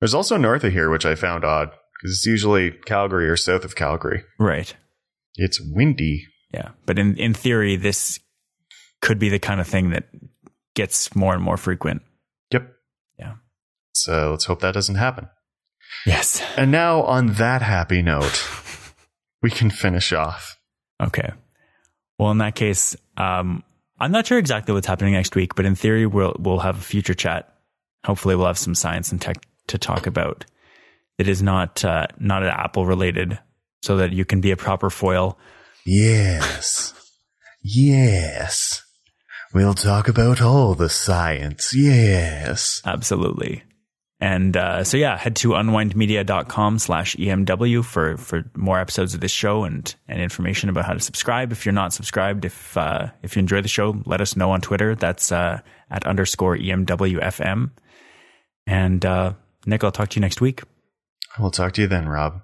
There's also north of here, which I found odd because it's usually Calgary or south of Calgary. right. It's windy. Yeah, but in in theory, this could be the kind of thing that gets more and more frequent. Yep. Yeah. So let's hope that doesn't happen. Yes. And now, on that happy note, we can finish off. Okay. Well, in that case, um, I'm not sure exactly what's happening next week, but in theory, we'll we'll have a future chat. Hopefully, we'll have some science and tech to talk about. It is not uh, not an Apple related, so that you can be a proper foil. Yes. Yes. We'll talk about all the science. Yes. Absolutely. And uh, so yeah, head to unwindmedia.com slash EMW for, for more episodes of this show and, and information about how to subscribe. If you're not subscribed, if uh, if you enjoy the show, let us know on Twitter. That's uh, at underscore EMWFM. And uh, Nick, I'll talk to you next week. We'll talk to you then, Rob.